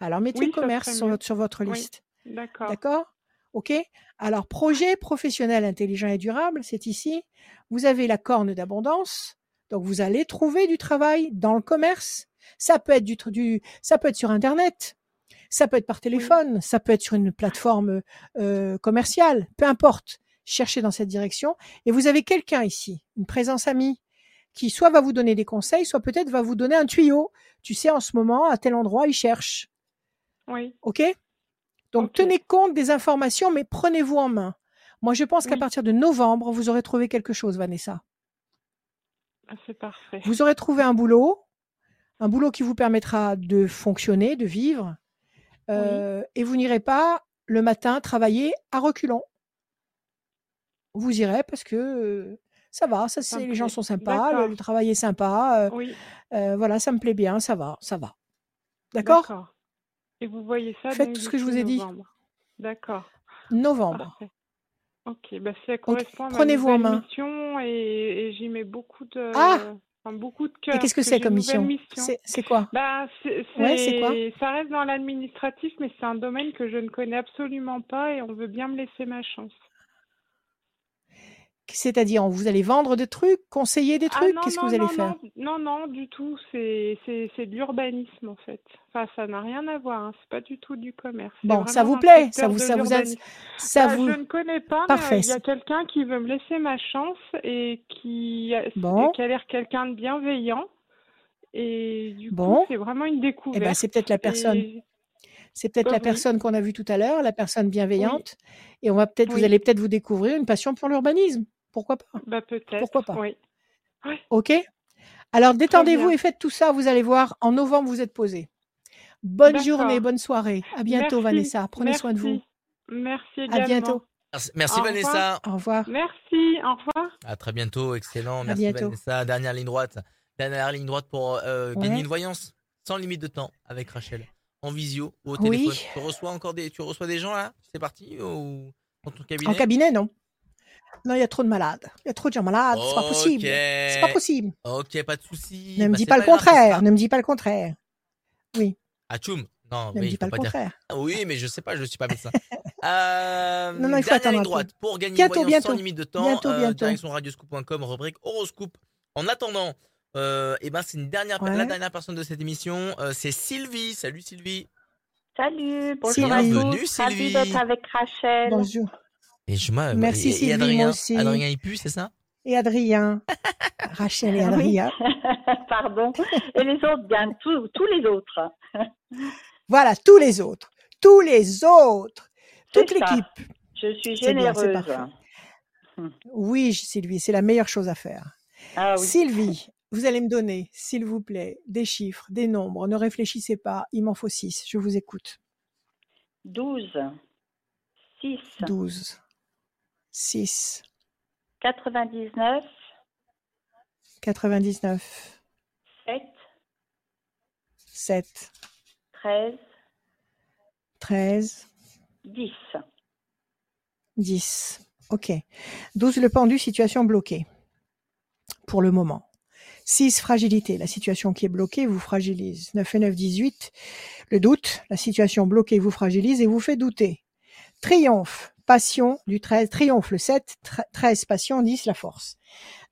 Alors mettez le commerce sur votre, sur votre liste. D'accord. D'accord? OK? Alors, projet professionnel intelligent et durable, c'est ici. Vous avez la corne d'abondance. Donc, vous allez trouver du travail dans le commerce. Ça peut être, du, du ça peut être sur Internet. Ça peut être par téléphone. Ça peut être sur une plateforme euh, commerciale. Peu importe. Cherchez dans cette direction. Et vous avez quelqu'un ici, une présence amie, qui soit va vous donner des conseils, soit peut-être va vous donner un tuyau. Tu sais, en ce moment, à tel endroit, il cherche. Oui. OK? Donc, tenez compte des informations, mais prenez-vous en main. Moi, je pense qu'à partir de novembre, vous aurez trouvé quelque chose, Vanessa. Ah, c'est parfait. Vous aurez trouvé un boulot, un boulot qui vous permettra de fonctionner, de vivre, euh, et vous n'irez pas le matin travailler à reculons. Vous irez parce que euh, ça va, ça, les gens sont sympas, le, travail est sympa. Euh, voilà, ça me plaît bien, ça va, ça va. D'accord, Et vous voyez ça Faites tout ce que je vous ai dit. D'accord. Novembre. Ok, bah ça correspond à ma prenez-vous en main. mission et, j'y mets beaucoup de, ah beaucoup de cœur. Et qu'est-ce que c'est comme mission, c'est, quoi? Bah, c'est, quoi? Ça reste dans l'administratif, mais c'est un domaine que je ne connais absolument pas et on veut bien me laisser ma chance. C'est-à-dire, vous allez vendre des trucs, conseiller des Ah trucs, qu'est-ce que vous allez non, faire? non, non, du tout. C'est de l'urbanisme en fait. Enfin, ça n'a rien à voir. Hein. C'est pas du tout du commerce. Bon, ça vous plaît, ça vous, ça vous, a- ça Bah, vous. je ne connais pas, mais Parfait. il y a quelqu'un qui veut me laisser ma chance et qui, qui a l'air quelqu'un de bienveillant. Et du coup, Bon. c'est vraiment une Eh ben, découverte. c'est peut-être la personne. Et C'est peut-être la oui, personne qu'on a vue tout à l'heure, la personne oui, bienveillante. Et on va peut-être, vous allez peut-être vous découvrir une passion pour l'urbanisme. Pourquoi pas? Bah peut-être, Pourquoi pas? oui. Ok? Alors détendez-vous et faites tout ça. Vous allez voir, en novembre, vous êtes posé. Bonne journée, bonne soirée. À bientôt, Merci, Vanessa. Prenez soin de vous. merci. Merci À bientôt. Merci, Au Vanessa. Au revoir. Merci, au revoir. À très bientôt, excellent. Merci bientôt. Vanessa. Dernière ligne droite. Dernière ligne droite pour euh, gagner Ouais. une voyance sans limite de temps avec Rachel. En visio ou au Oui. téléphone. Tu reçois encore des, tu reçois des gens là? C'est parti ou dans ton cabinet? En cabinet, non. Non, il y a trop de malades. Il y a trop de gens malades. C'est pas possible. C'est pas possible. Ok, pas de souci. Ne me Bah, dis pas le grave, contraire. Ne me dis pas le contraire. Oui. Ah, tchoum. Non, Ne me oui, dis faut pas le pas contraire. Ah Oui, mais je sais pas, je suis pas médecin. Euh, Non, non, il faut attendre droite pour gagner Bientôt, voyance sans bientôt. limite de temps. Bientôt, euh, bientôt. direction radioscoop.com, rubrique horoscope. En attendant, euh, eh ben c'est une dernière, la dernière personne de cette émission, euh, c'est Sylvie. Salut Sylvie. Salut, bonjour à tous. Sylvie. d'être avec Rachel. Bonjour. Et je, Merci et, Sylvie, Adrien, aussi. Adrien il pue, c'est ça? Et Adrien. Rachel et Adrien. Pardon. Et les autres, bien, tous, tous les autres. voilà, tous les autres. Tous les autres. Toute l'équipe. Je suis généreuse. oui, Sylvie, c'est la meilleure chose à faire. Ah, oui. Sylvie, vous allez me donner, s'il vous plaît, des chiffres, des nombres. Ne réfléchissez pas, il m'en faut 6. Je vous écoute. 12. 6. 12. 6. 99. 99. 7. 7. 13. 13. 10. 10. Ok. 12 le pendu, situation bloquée. Pour le moment. 6 fragilité, la situation qui est bloquée vous fragilise. 9 et 9, 18. Le doute, la situation bloquée vous fragilise et vous fait douter. Triomphe, passion du 13, triomphe le 7, 13 passion, 10 la force.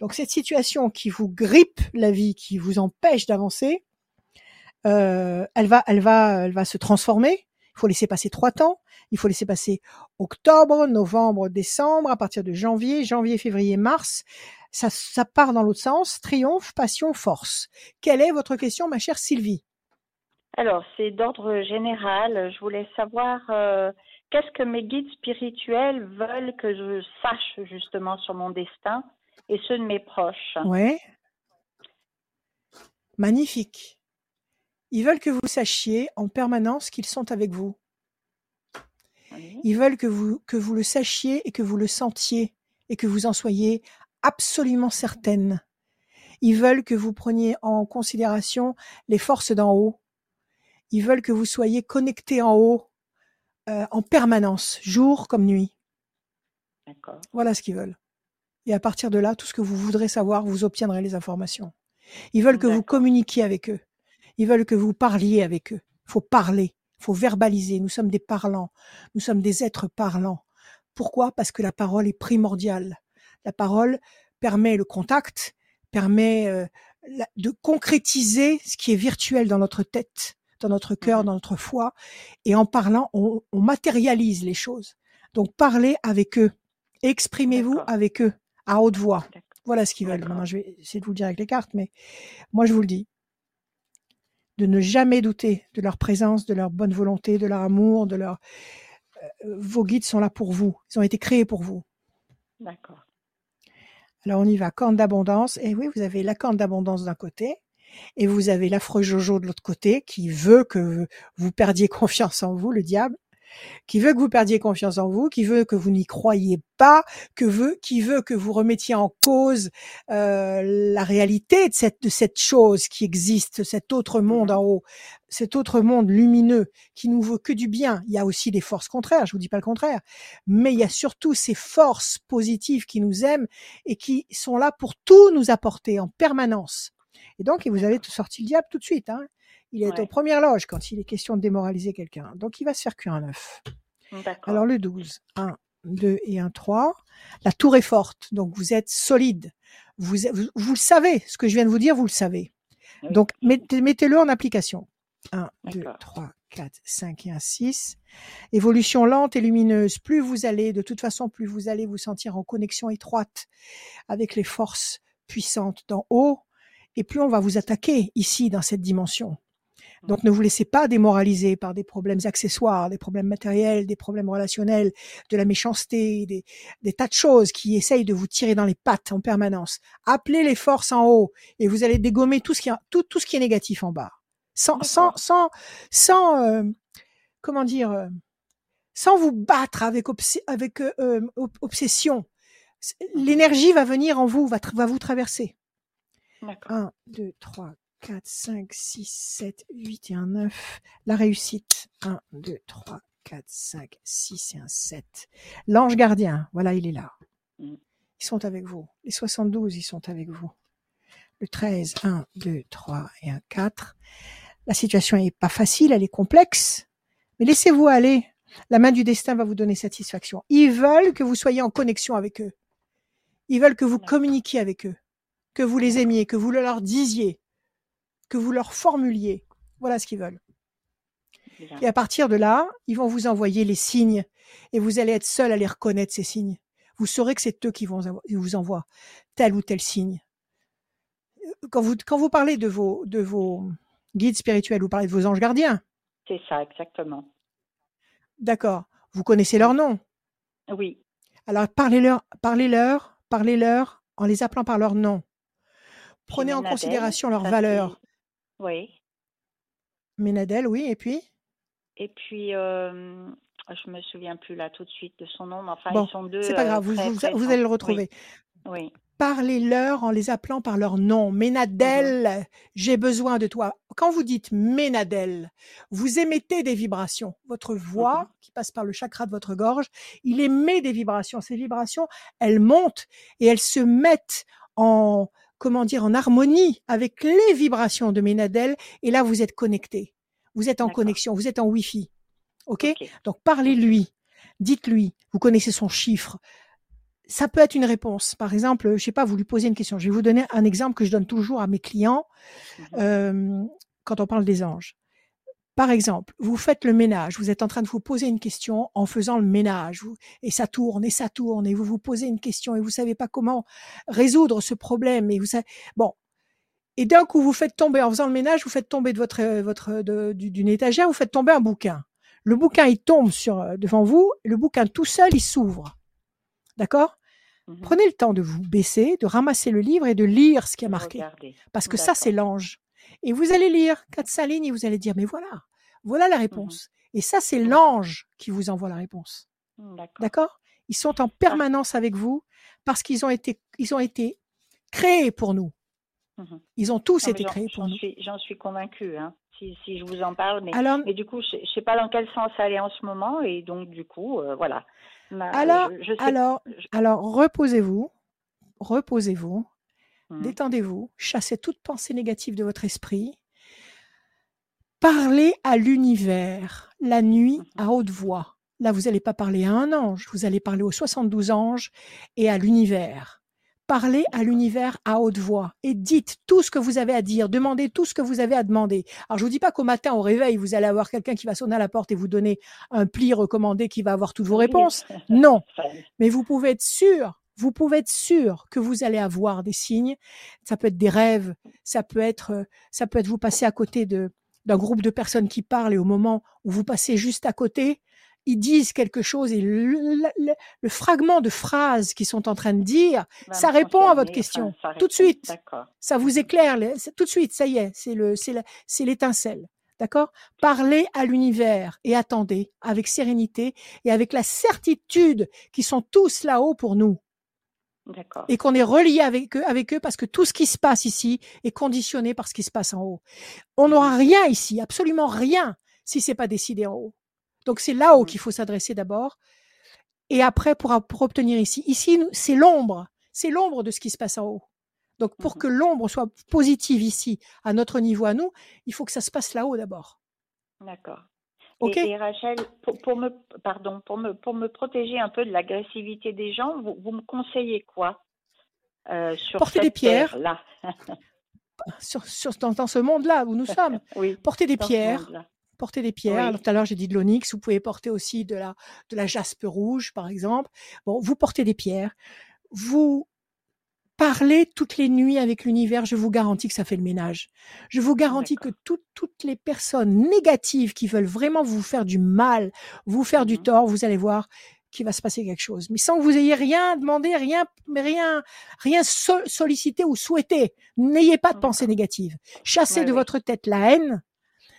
Donc cette situation qui vous grippe la vie, qui vous empêche d'avancer, euh, elle va, elle va, elle va se transformer. Il faut laisser passer trois temps. Il faut laisser passer octobre, novembre, décembre, à partir de janvier, janvier, février, mars. Ça, ça part dans l'autre sens. Triomphe, passion, force. Quelle est votre question, ma chère Sylvie? Alors, c'est d'ordre général. Je voulais savoir euh, qu'est-ce que mes guides spirituels veulent que je sache justement sur mon destin et ceux de mes proches? Ouais. Magnifique. Ils veulent que vous sachiez en permanence qu'ils sont avec vous. Ils veulent que vous, que vous le sachiez et que vous le sentiez et que vous en soyez absolument certaine. Ils veulent que vous preniez en considération les forces d'en haut. Ils veulent que vous soyez connecté en haut euh, en permanence, jour comme nuit. Voilà ce qu'ils veulent. Et à partir de là, tout ce que vous voudrez savoir, vous obtiendrez les informations. Ils veulent que vous communiquiez avec eux. Ils veulent que vous parliez avec eux. Il faut parler, il faut verbaliser. Nous sommes des parlants. Nous sommes des êtres parlants. Pourquoi? Parce que la parole est primordiale. La parole permet le contact, permet euh, de concrétiser ce qui est virtuel dans notre tête, dans notre cœur, dans notre foi. Et en parlant, on, on matérialise les choses. Donc parlez avec eux, exprimez-vous avec eux à haute voix. Voilà ce qu'ils veulent. Maintenant, je vais essayer de vous le dire avec les cartes, mais moi, je vous le dis. De ne jamais douter de leur présence, de leur bonne volonté, de leur amour, de leur. Euh, vos guides sont là pour vous. Ils ont été créés pour vous. D'accord. Alors, on y va. Corne d'abondance. Et oui, vous avez la corne d'abondance d'un côté. Et vous avez l'affreux Jojo de l'autre côté qui veut que vous perdiez confiance en vous, le diable qui veut que vous perdiez confiance en vous, qui veut que vous n'y croyiez pas, que veut, qui veut que vous remettiez en cause euh, la réalité de cette, de cette chose qui existe, cet autre monde Mmh en haut, cet autre monde lumineux qui nous veut que du bien. Il y a aussi des forces contraires, je vous dis pas le contraire, mais il y a surtout ces forces positives qui nous aiment et qui sont là pour tout nous apporter en permanence. Et donc, vous avez sorti le diable tout de suite. Hein. Il est Ouais. aux premières loges quand il est question de démoraliser quelqu'un. Donc, il va se faire cuire un œuf. Alors, le 12, 1, 2 et 1, 3. La tour est forte, donc vous êtes solide. Vous, vous, vous le savez, ce que je viens de vous dire, vous le savez. Oui. Donc, mettez- mettez-le en application. 1, 2, D'accord. 3, 4, 5 et 1, 6. Évolution lente et lumineuse. Plus vous allez, de toute façon, plus vous allez vous sentir en connexion étroite avec les forces puissantes d'en haut, et plus on va vous attaquer ici, dans cette dimension. Donc ne vous laissez pas démoraliser par des problèmes accessoires, des problèmes matériels, des problèmes relationnels, de la méchanceté, des, des tas de choses qui essayent de vous tirer dans les pattes en permanence. Appelez les forces en haut et vous allez dégommer tout ce qui, est- tout, tout ce qui est négatif en bas. Sans, sans, sans, sans euh, comment dire, euh, sans vous battre avec, obs- avec euh, ob- obsession. C- L'énergie va venir en vous, va, va vous traverser. D'accord. 1, 2, 3, 4, 5, 6, 7, 8 et un 9. La réussite. 1, 2, 3, 4, 5, 6 et un 7. L'ange gardien, voilà, il est là. Mm. Ils sont avec vous. Les 72, ils sont avec vous. Le 13, 1, 2, 3 et un 4. La situation est pas facile, elle est complexe. Mais laissez-vous aller. La main du destin va vous donner satisfaction. Ils veulent que vous soyez en connexion avec eux. Ils veulent que vous communiquiez avec eux. Que vous les aimiez, que vous le leur disiez, que vous leur formuliez. Voilà ce qu'ils veulent. Et à partir de là, ils vont vous envoyer les signes et vous allez être seul à les reconnaître, ces signes. Vous saurez que c'est eux qui vont vous envoient tel ou tel signe. Quand vous, quand vous parlez de vos, de vos guides spirituels, vous parlez de vos anges gardiens. C'est ça, exactement. D'accord. Vous connaissez leur nom Oui. Alors parlez-leur, parlez-leur, parlez-leur en les appelant par leur nom. Prenez en considération leurs valeurs. Oui. Ménadel, oui, et puis? Et puis, euh, je me souviens plus là tout de suite de son nom, mais enfin, ils sont deux. C'est pas grave, vous, vous, allez le retrouver. Oui. Parlez-leur en les appelant par leur nom. Ménadel, j'ai besoin de toi. Quand vous dites Ménadel, vous émettez des vibrations. Votre voix, qui passe par le chakra de votre gorge, il émet des vibrations. Ces vibrations, elles montent et elles se mettent en, comment dire, en harmonie avec les vibrations de Ménadel. Et là, vous êtes connecté. Vous êtes en connexion. Vous êtes en Wi-Fi. OK? Donc, parlez-lui. Dites-lui. Vous connaissez son chiffre ça peut être une réponse. Par exemple, je sais pas, vous lui posez une question. Je vais vous donner un exemple que je donne toujours à mes clients mmh euh, quand on parle des anges. Par exemple, vous faites le ménage, vous êtes en train de vous poser une question en faisant le ménage, et ça tourne et ça tourne, et vous vous posez une question et vous savez pas comment résoudre ce problème, et vous savez, bon, et d'un coup vous faites tomber en faisant le ménage, vous faites tomber de votre votre d'une étagère, vous faites tomber un bouquin. Le bouquin il tombe sur devant vous, le bouquin tout seul il s'ouvre, d'accord? Mmh Prenez le temps de vous baisser, de ramasser le livre et de lire ce qui a marqué. Parce que ça, c'est l'ange. Et vous allez lire quatre, cinq lignes et vous allez dire, mais voilà, voilà la mmh réponse. Et ça, c'est mmh l'ange qui vous envoie la réponse. D'accord Ils sont en permanence avec vous parce qu'ils ont été, ils ont été créés pour nous. Ils ont tous été créés pour nous. J'en suis convaincue, hein, si, je vous en parle. Mais, Alors, mais du coup, je ne sais pas dans quel sens aller en ce moment. Et donc, du coup, euh, voilà. Alors, alors, alors, reposez-vous, reposez-vous, mmh. détendez-vous, chassez toute pensée négative de votre esprit. Parlez à l'univers la nuit mmh à haute voix. Là, vous n'allez pas parler à un ange, vous allez parler aux 72 anges et à l'univers parlez à l'univers à haute voix et dites tout ce que vous avez à dire, demandez tout ce que vous avez à demander. Alors je vous dis pas qu'au matin au réveil vous allez avoir quelqu'un qui va sonner à la porte et vous donner un pli recommandé qui va avoir toutes vos réponses. Non, mais vous pouvez être sûr, vous pouvez être sûr que vous allez avoir des signes. Ça peut être des rêves, ça peut être, ça peut être vous passer à côté de d'un groupe de personnes qui parlent et au moment où vous passez juste à côté, ils disent quelque chose et le, fragment de phrase qu'ils sont en train de dire, ça répond à votre question tout de suite. Ça vous éclaire tout de suite. Ça y est, c'est le, c'est l'étincelle. D'accord? Parlez à l'univers et attendez avec sérénité et avec la certitude qu'ils sont tous là-haut pour nous. Et qu'on est relié avec eux, avec eux parce que tout ce qui se passe ici est conditionné par ce qui se passe en haut. On n'aura rien ici, absolument rien, si c'est pas décidé en haut. Donc c'est là-haut mmh. qu'il faut s'adresser d'abord. Et après, pour, pour obtenir ici. Ici, c'est l'ombre. C'est l'ombre de ce qui se passe en haut. Donc pour mmh que l'ombre soit positive ici, à notre niveau à nous, il faut que ça se passe là-haut d'abord. D'accord. Et, Rachel, pour, me, pardon, pour me, pour me protéger un peu de l'agressivité des gens, vous, me conseillez quoi euh, sur Porter des pierres. Là. sur, sur, dans, ce monde-là où nous sommes. oui, Porter des pierres, porter des pierres. tout à l'heure, j'ai dit de l'onyx. Vous pouvez porter aussi de la, de la jaspe rouge, par exemple. Bon, vous portez des pierres. Vous parlez toutes les nuits avec l'univers. Je vous garantis que ça fait le ménage. Je vous garantis que toutes les personnes négatives qui veulent vraiment vous faire du mal, vous faire du mmh tort, vous allez voir qu'il va se passer quelque chose. Mais sans que vous ayez rien demandé, rien, rien, rien sollicité ou souhaité. N'ayez pas de pensée négative. Chassez de votre tête la haine,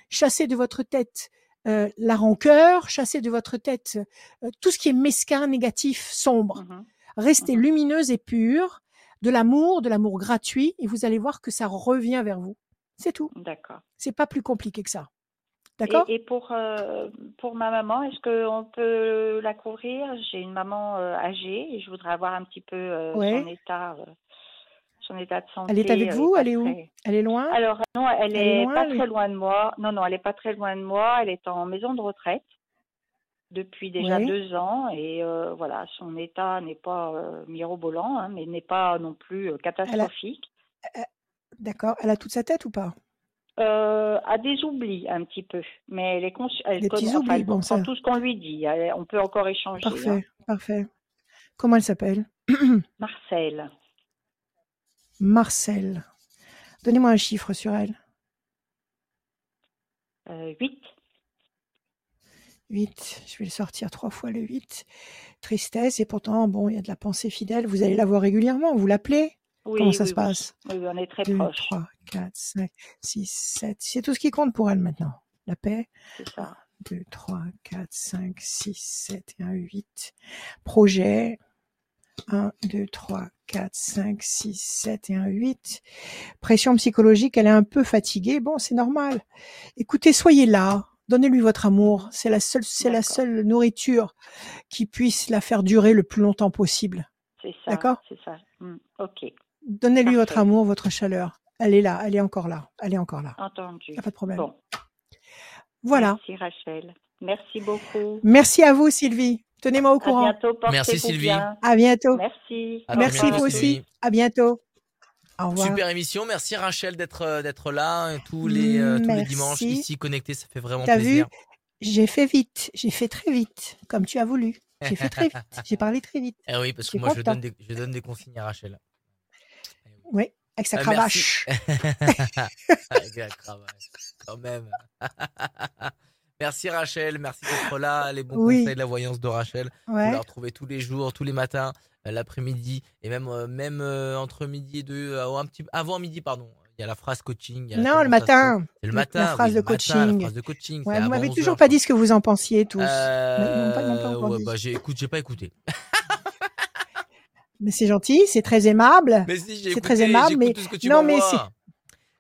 chassez de votre tête euh, la rancœur, chassez de votre tête euh, tout ce qui est mesquin, négatif, sombre. Mmh Restez mmh lumineuse et pure, de l'amour, de l'amour gratuit, et vous allez voir que ça revient vers vous. C'est tout. D'accord. C'est pas plus compliqué que ça. D'accord? Et, pour euh, pour ma maman, est-ce qu'on peut la couvrir? J'ai une maman âgée et je voudrais avoir un petit peu son état son état de santé. Elle est avec vous? Elle est où? Elle est loin? Alors non, elle, est, pas très loin de moi. Non, non, elle est pas très loin de moi. Elle est en maison de retraite depuis déjà deux ans et euh, voilà, son état n'est pas euh, mirobolant, hein, mais n'est pas non plus euh, catastrophique. D'accord. Elle a toute sa tête ou pas? Euh, a des oublis un petit peu, mais elle est elle des petits oublis, bon, ça... tout ce qu'on lui dit. On peut encore échanger. Parfait, hein. parfait. Comment elle s'appelle? Marcel. Marcel. Donnez-moi un chiffre sur elle. Euh, 8. 8. Je vais le sortir trois fois le 8. Tristesse, et pourtant, bon, il y a de la pensée fidèle. Vous allez la voir régulièrement, vous l'appelez? Oui, Comment ça se passe? oui. on est très 2, proches. 3, 4, 5, 6, 7. C'est tout ce qui compte pour elle maintenant. La paix? C'est ça. 2, 3, 4, 5, 6, 7 et 1, 8. Projet? 1, 2, 3, 4, 5, 6, 7 et 1, 8. Pression psychologique, elle est un peu fatiguée. Bon, c'est normal. Écoutez, soyez là. Donnez-lui votre amour. C'est la seule, c'est la seule nourriture qui puisse la faire durer le plus longtemps possible. C'est ça. D'accord? C'est ça. Mmh, ok. Donnez-lui votre amour, votre chaleur. Elle est là, elle est encore là. Elle est encore là. Entendu. Il n'y a pas de problème. Bon. Voilà. Merci Rachel. Merci beaucoup. Merci à vous Sylvie. Tenez-moi au courant. À bientôt. Merci Sylvie. Bien. À bientôt. Merci. À Merci vous aussi. À bientôt. Au revoir. Super émission. Merci Rachel d'être d'être là tous les euh, tous les dimanches ici connectés. Ça fait vraiment T'as vu plaisir. J'ai fait vite. J'ai fait très vite, comme tu as voulu. J'ai fait très vite. J'ai parlé très vite. Eh oui, parce que moi je donne des je donne des consignes à Rachel. Oui, avec sa Euh, cravache. Avec la cravache, quand même. merci Rachel, merci d'être là. Les bons Oui. conseils de la voyance de Rachel. Vous Ouais. la retrouvez tous les jours, tous les matins, euh, l'après-midi et même euh, même euh, entre midi et deux, un petit avant midi pardon. Il y a la phrase coaching. il y a la Non, le matin. C'est le matin. la phrase oui, de le matin, coaching. la phrase de coaching. Ouais, c'est vous m'avez 11 toujours pas dit ce que vous en pensiez tous. Euh, ouais, bah, j'ai écoute, j'ai pas écouté. Mais c'est gentil, c'est très aimable. Mais si, j'ai C'est écouté, très aimable, mais tout ce que tu non, mais m'envoies.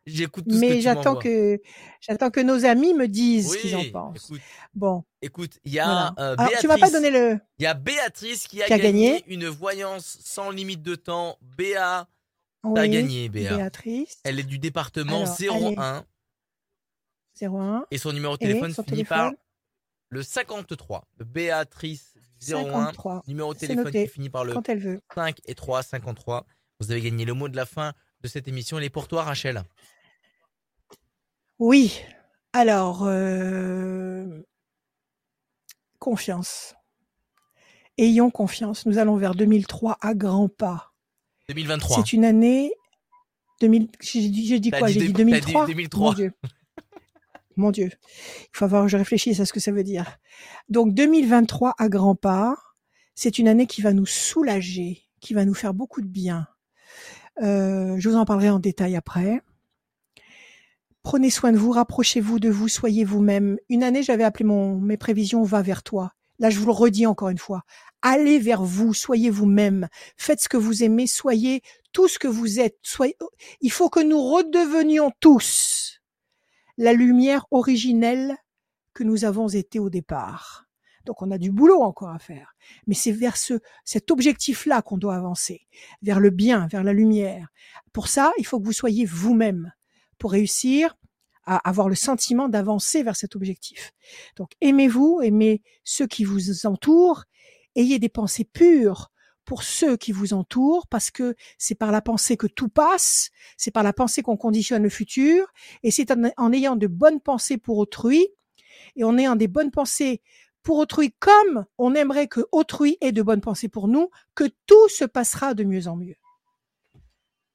J'écoute tout ce que Mais j'attends que j'attends que nos amis me disent ce qu'ils en Oui, pensent. écoute, Bon, écoute, il y a voilà. euh, Alors tu m'as pas Béatrice. donné le. Il y a Béatrice qui a, Qui a gagné, gagné. une voyance sans limite de temps. Béa, t'as Oui, gagné, Béa. Béatrice. Elle est du département Alors, allez. 01 01 et son numéro de téléphone finit par téléphone le 53. Béatrice 01, 53. numéro de téléphone noté. qui finit par le Quand elle veut. 5 et 3, 53. Vous avez gagné le mot de la fin de cette émission. Elle est pour toi, Rachel. Oui. Alors, euh, confiance. Ayons confiance. Nous allons vers 2003 à grands pas. 2023. C'est une année. 2000, j'ai dit, quoi? J'ai dit t'as dit 2003. 2003. Mon Dieu. Mon Dieu. Il faut avoir, je réfléchisse à ce que ça veut dire. Donc 2023 à grands pas, c'est une année qui va nous soulager, qui va nous faire beaucoup de bien. Euh, je vous en parlerai en détail après. Prenez soin de vous, rapprochez-vous de vous, soyez vous-même. Une année, j'avais appelé mon, mes prévisions va vers toi. Là, je vous le redis encore une fois. Allez vers vous, soyez vous-même. Faites ce que vous aimez, soyez tout ce que vous êtes. Soyez, il faut que nous redevenions tous la lumière originelle que nous avons été au départ. Donc on a du boulot encore à faire, mais c'est vers ce cet objectif-là qu'on doit avancer, vers le bien, vers la lumière. Pour ça, il faut que vous soyez vous-même pour réussir à avoir le sentiment d'avancer vers cet objectif. Donc aimez-vous, aimez ceux qui vous entourent, ayez des pensées pures pour ceux qui vous entourent, parce que c'est par la pensée que tout passe, c'est par la pensée qu'on conditionne le futur, et c'est en, ayant de bonnes pensées pour autrui, et en ayant des bonnes pensées pour autrui comme on aimerait que autrui ait de bonnes pensées pour nous, que tout se passera de mieux en mieux.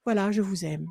Voilà, je vous aime.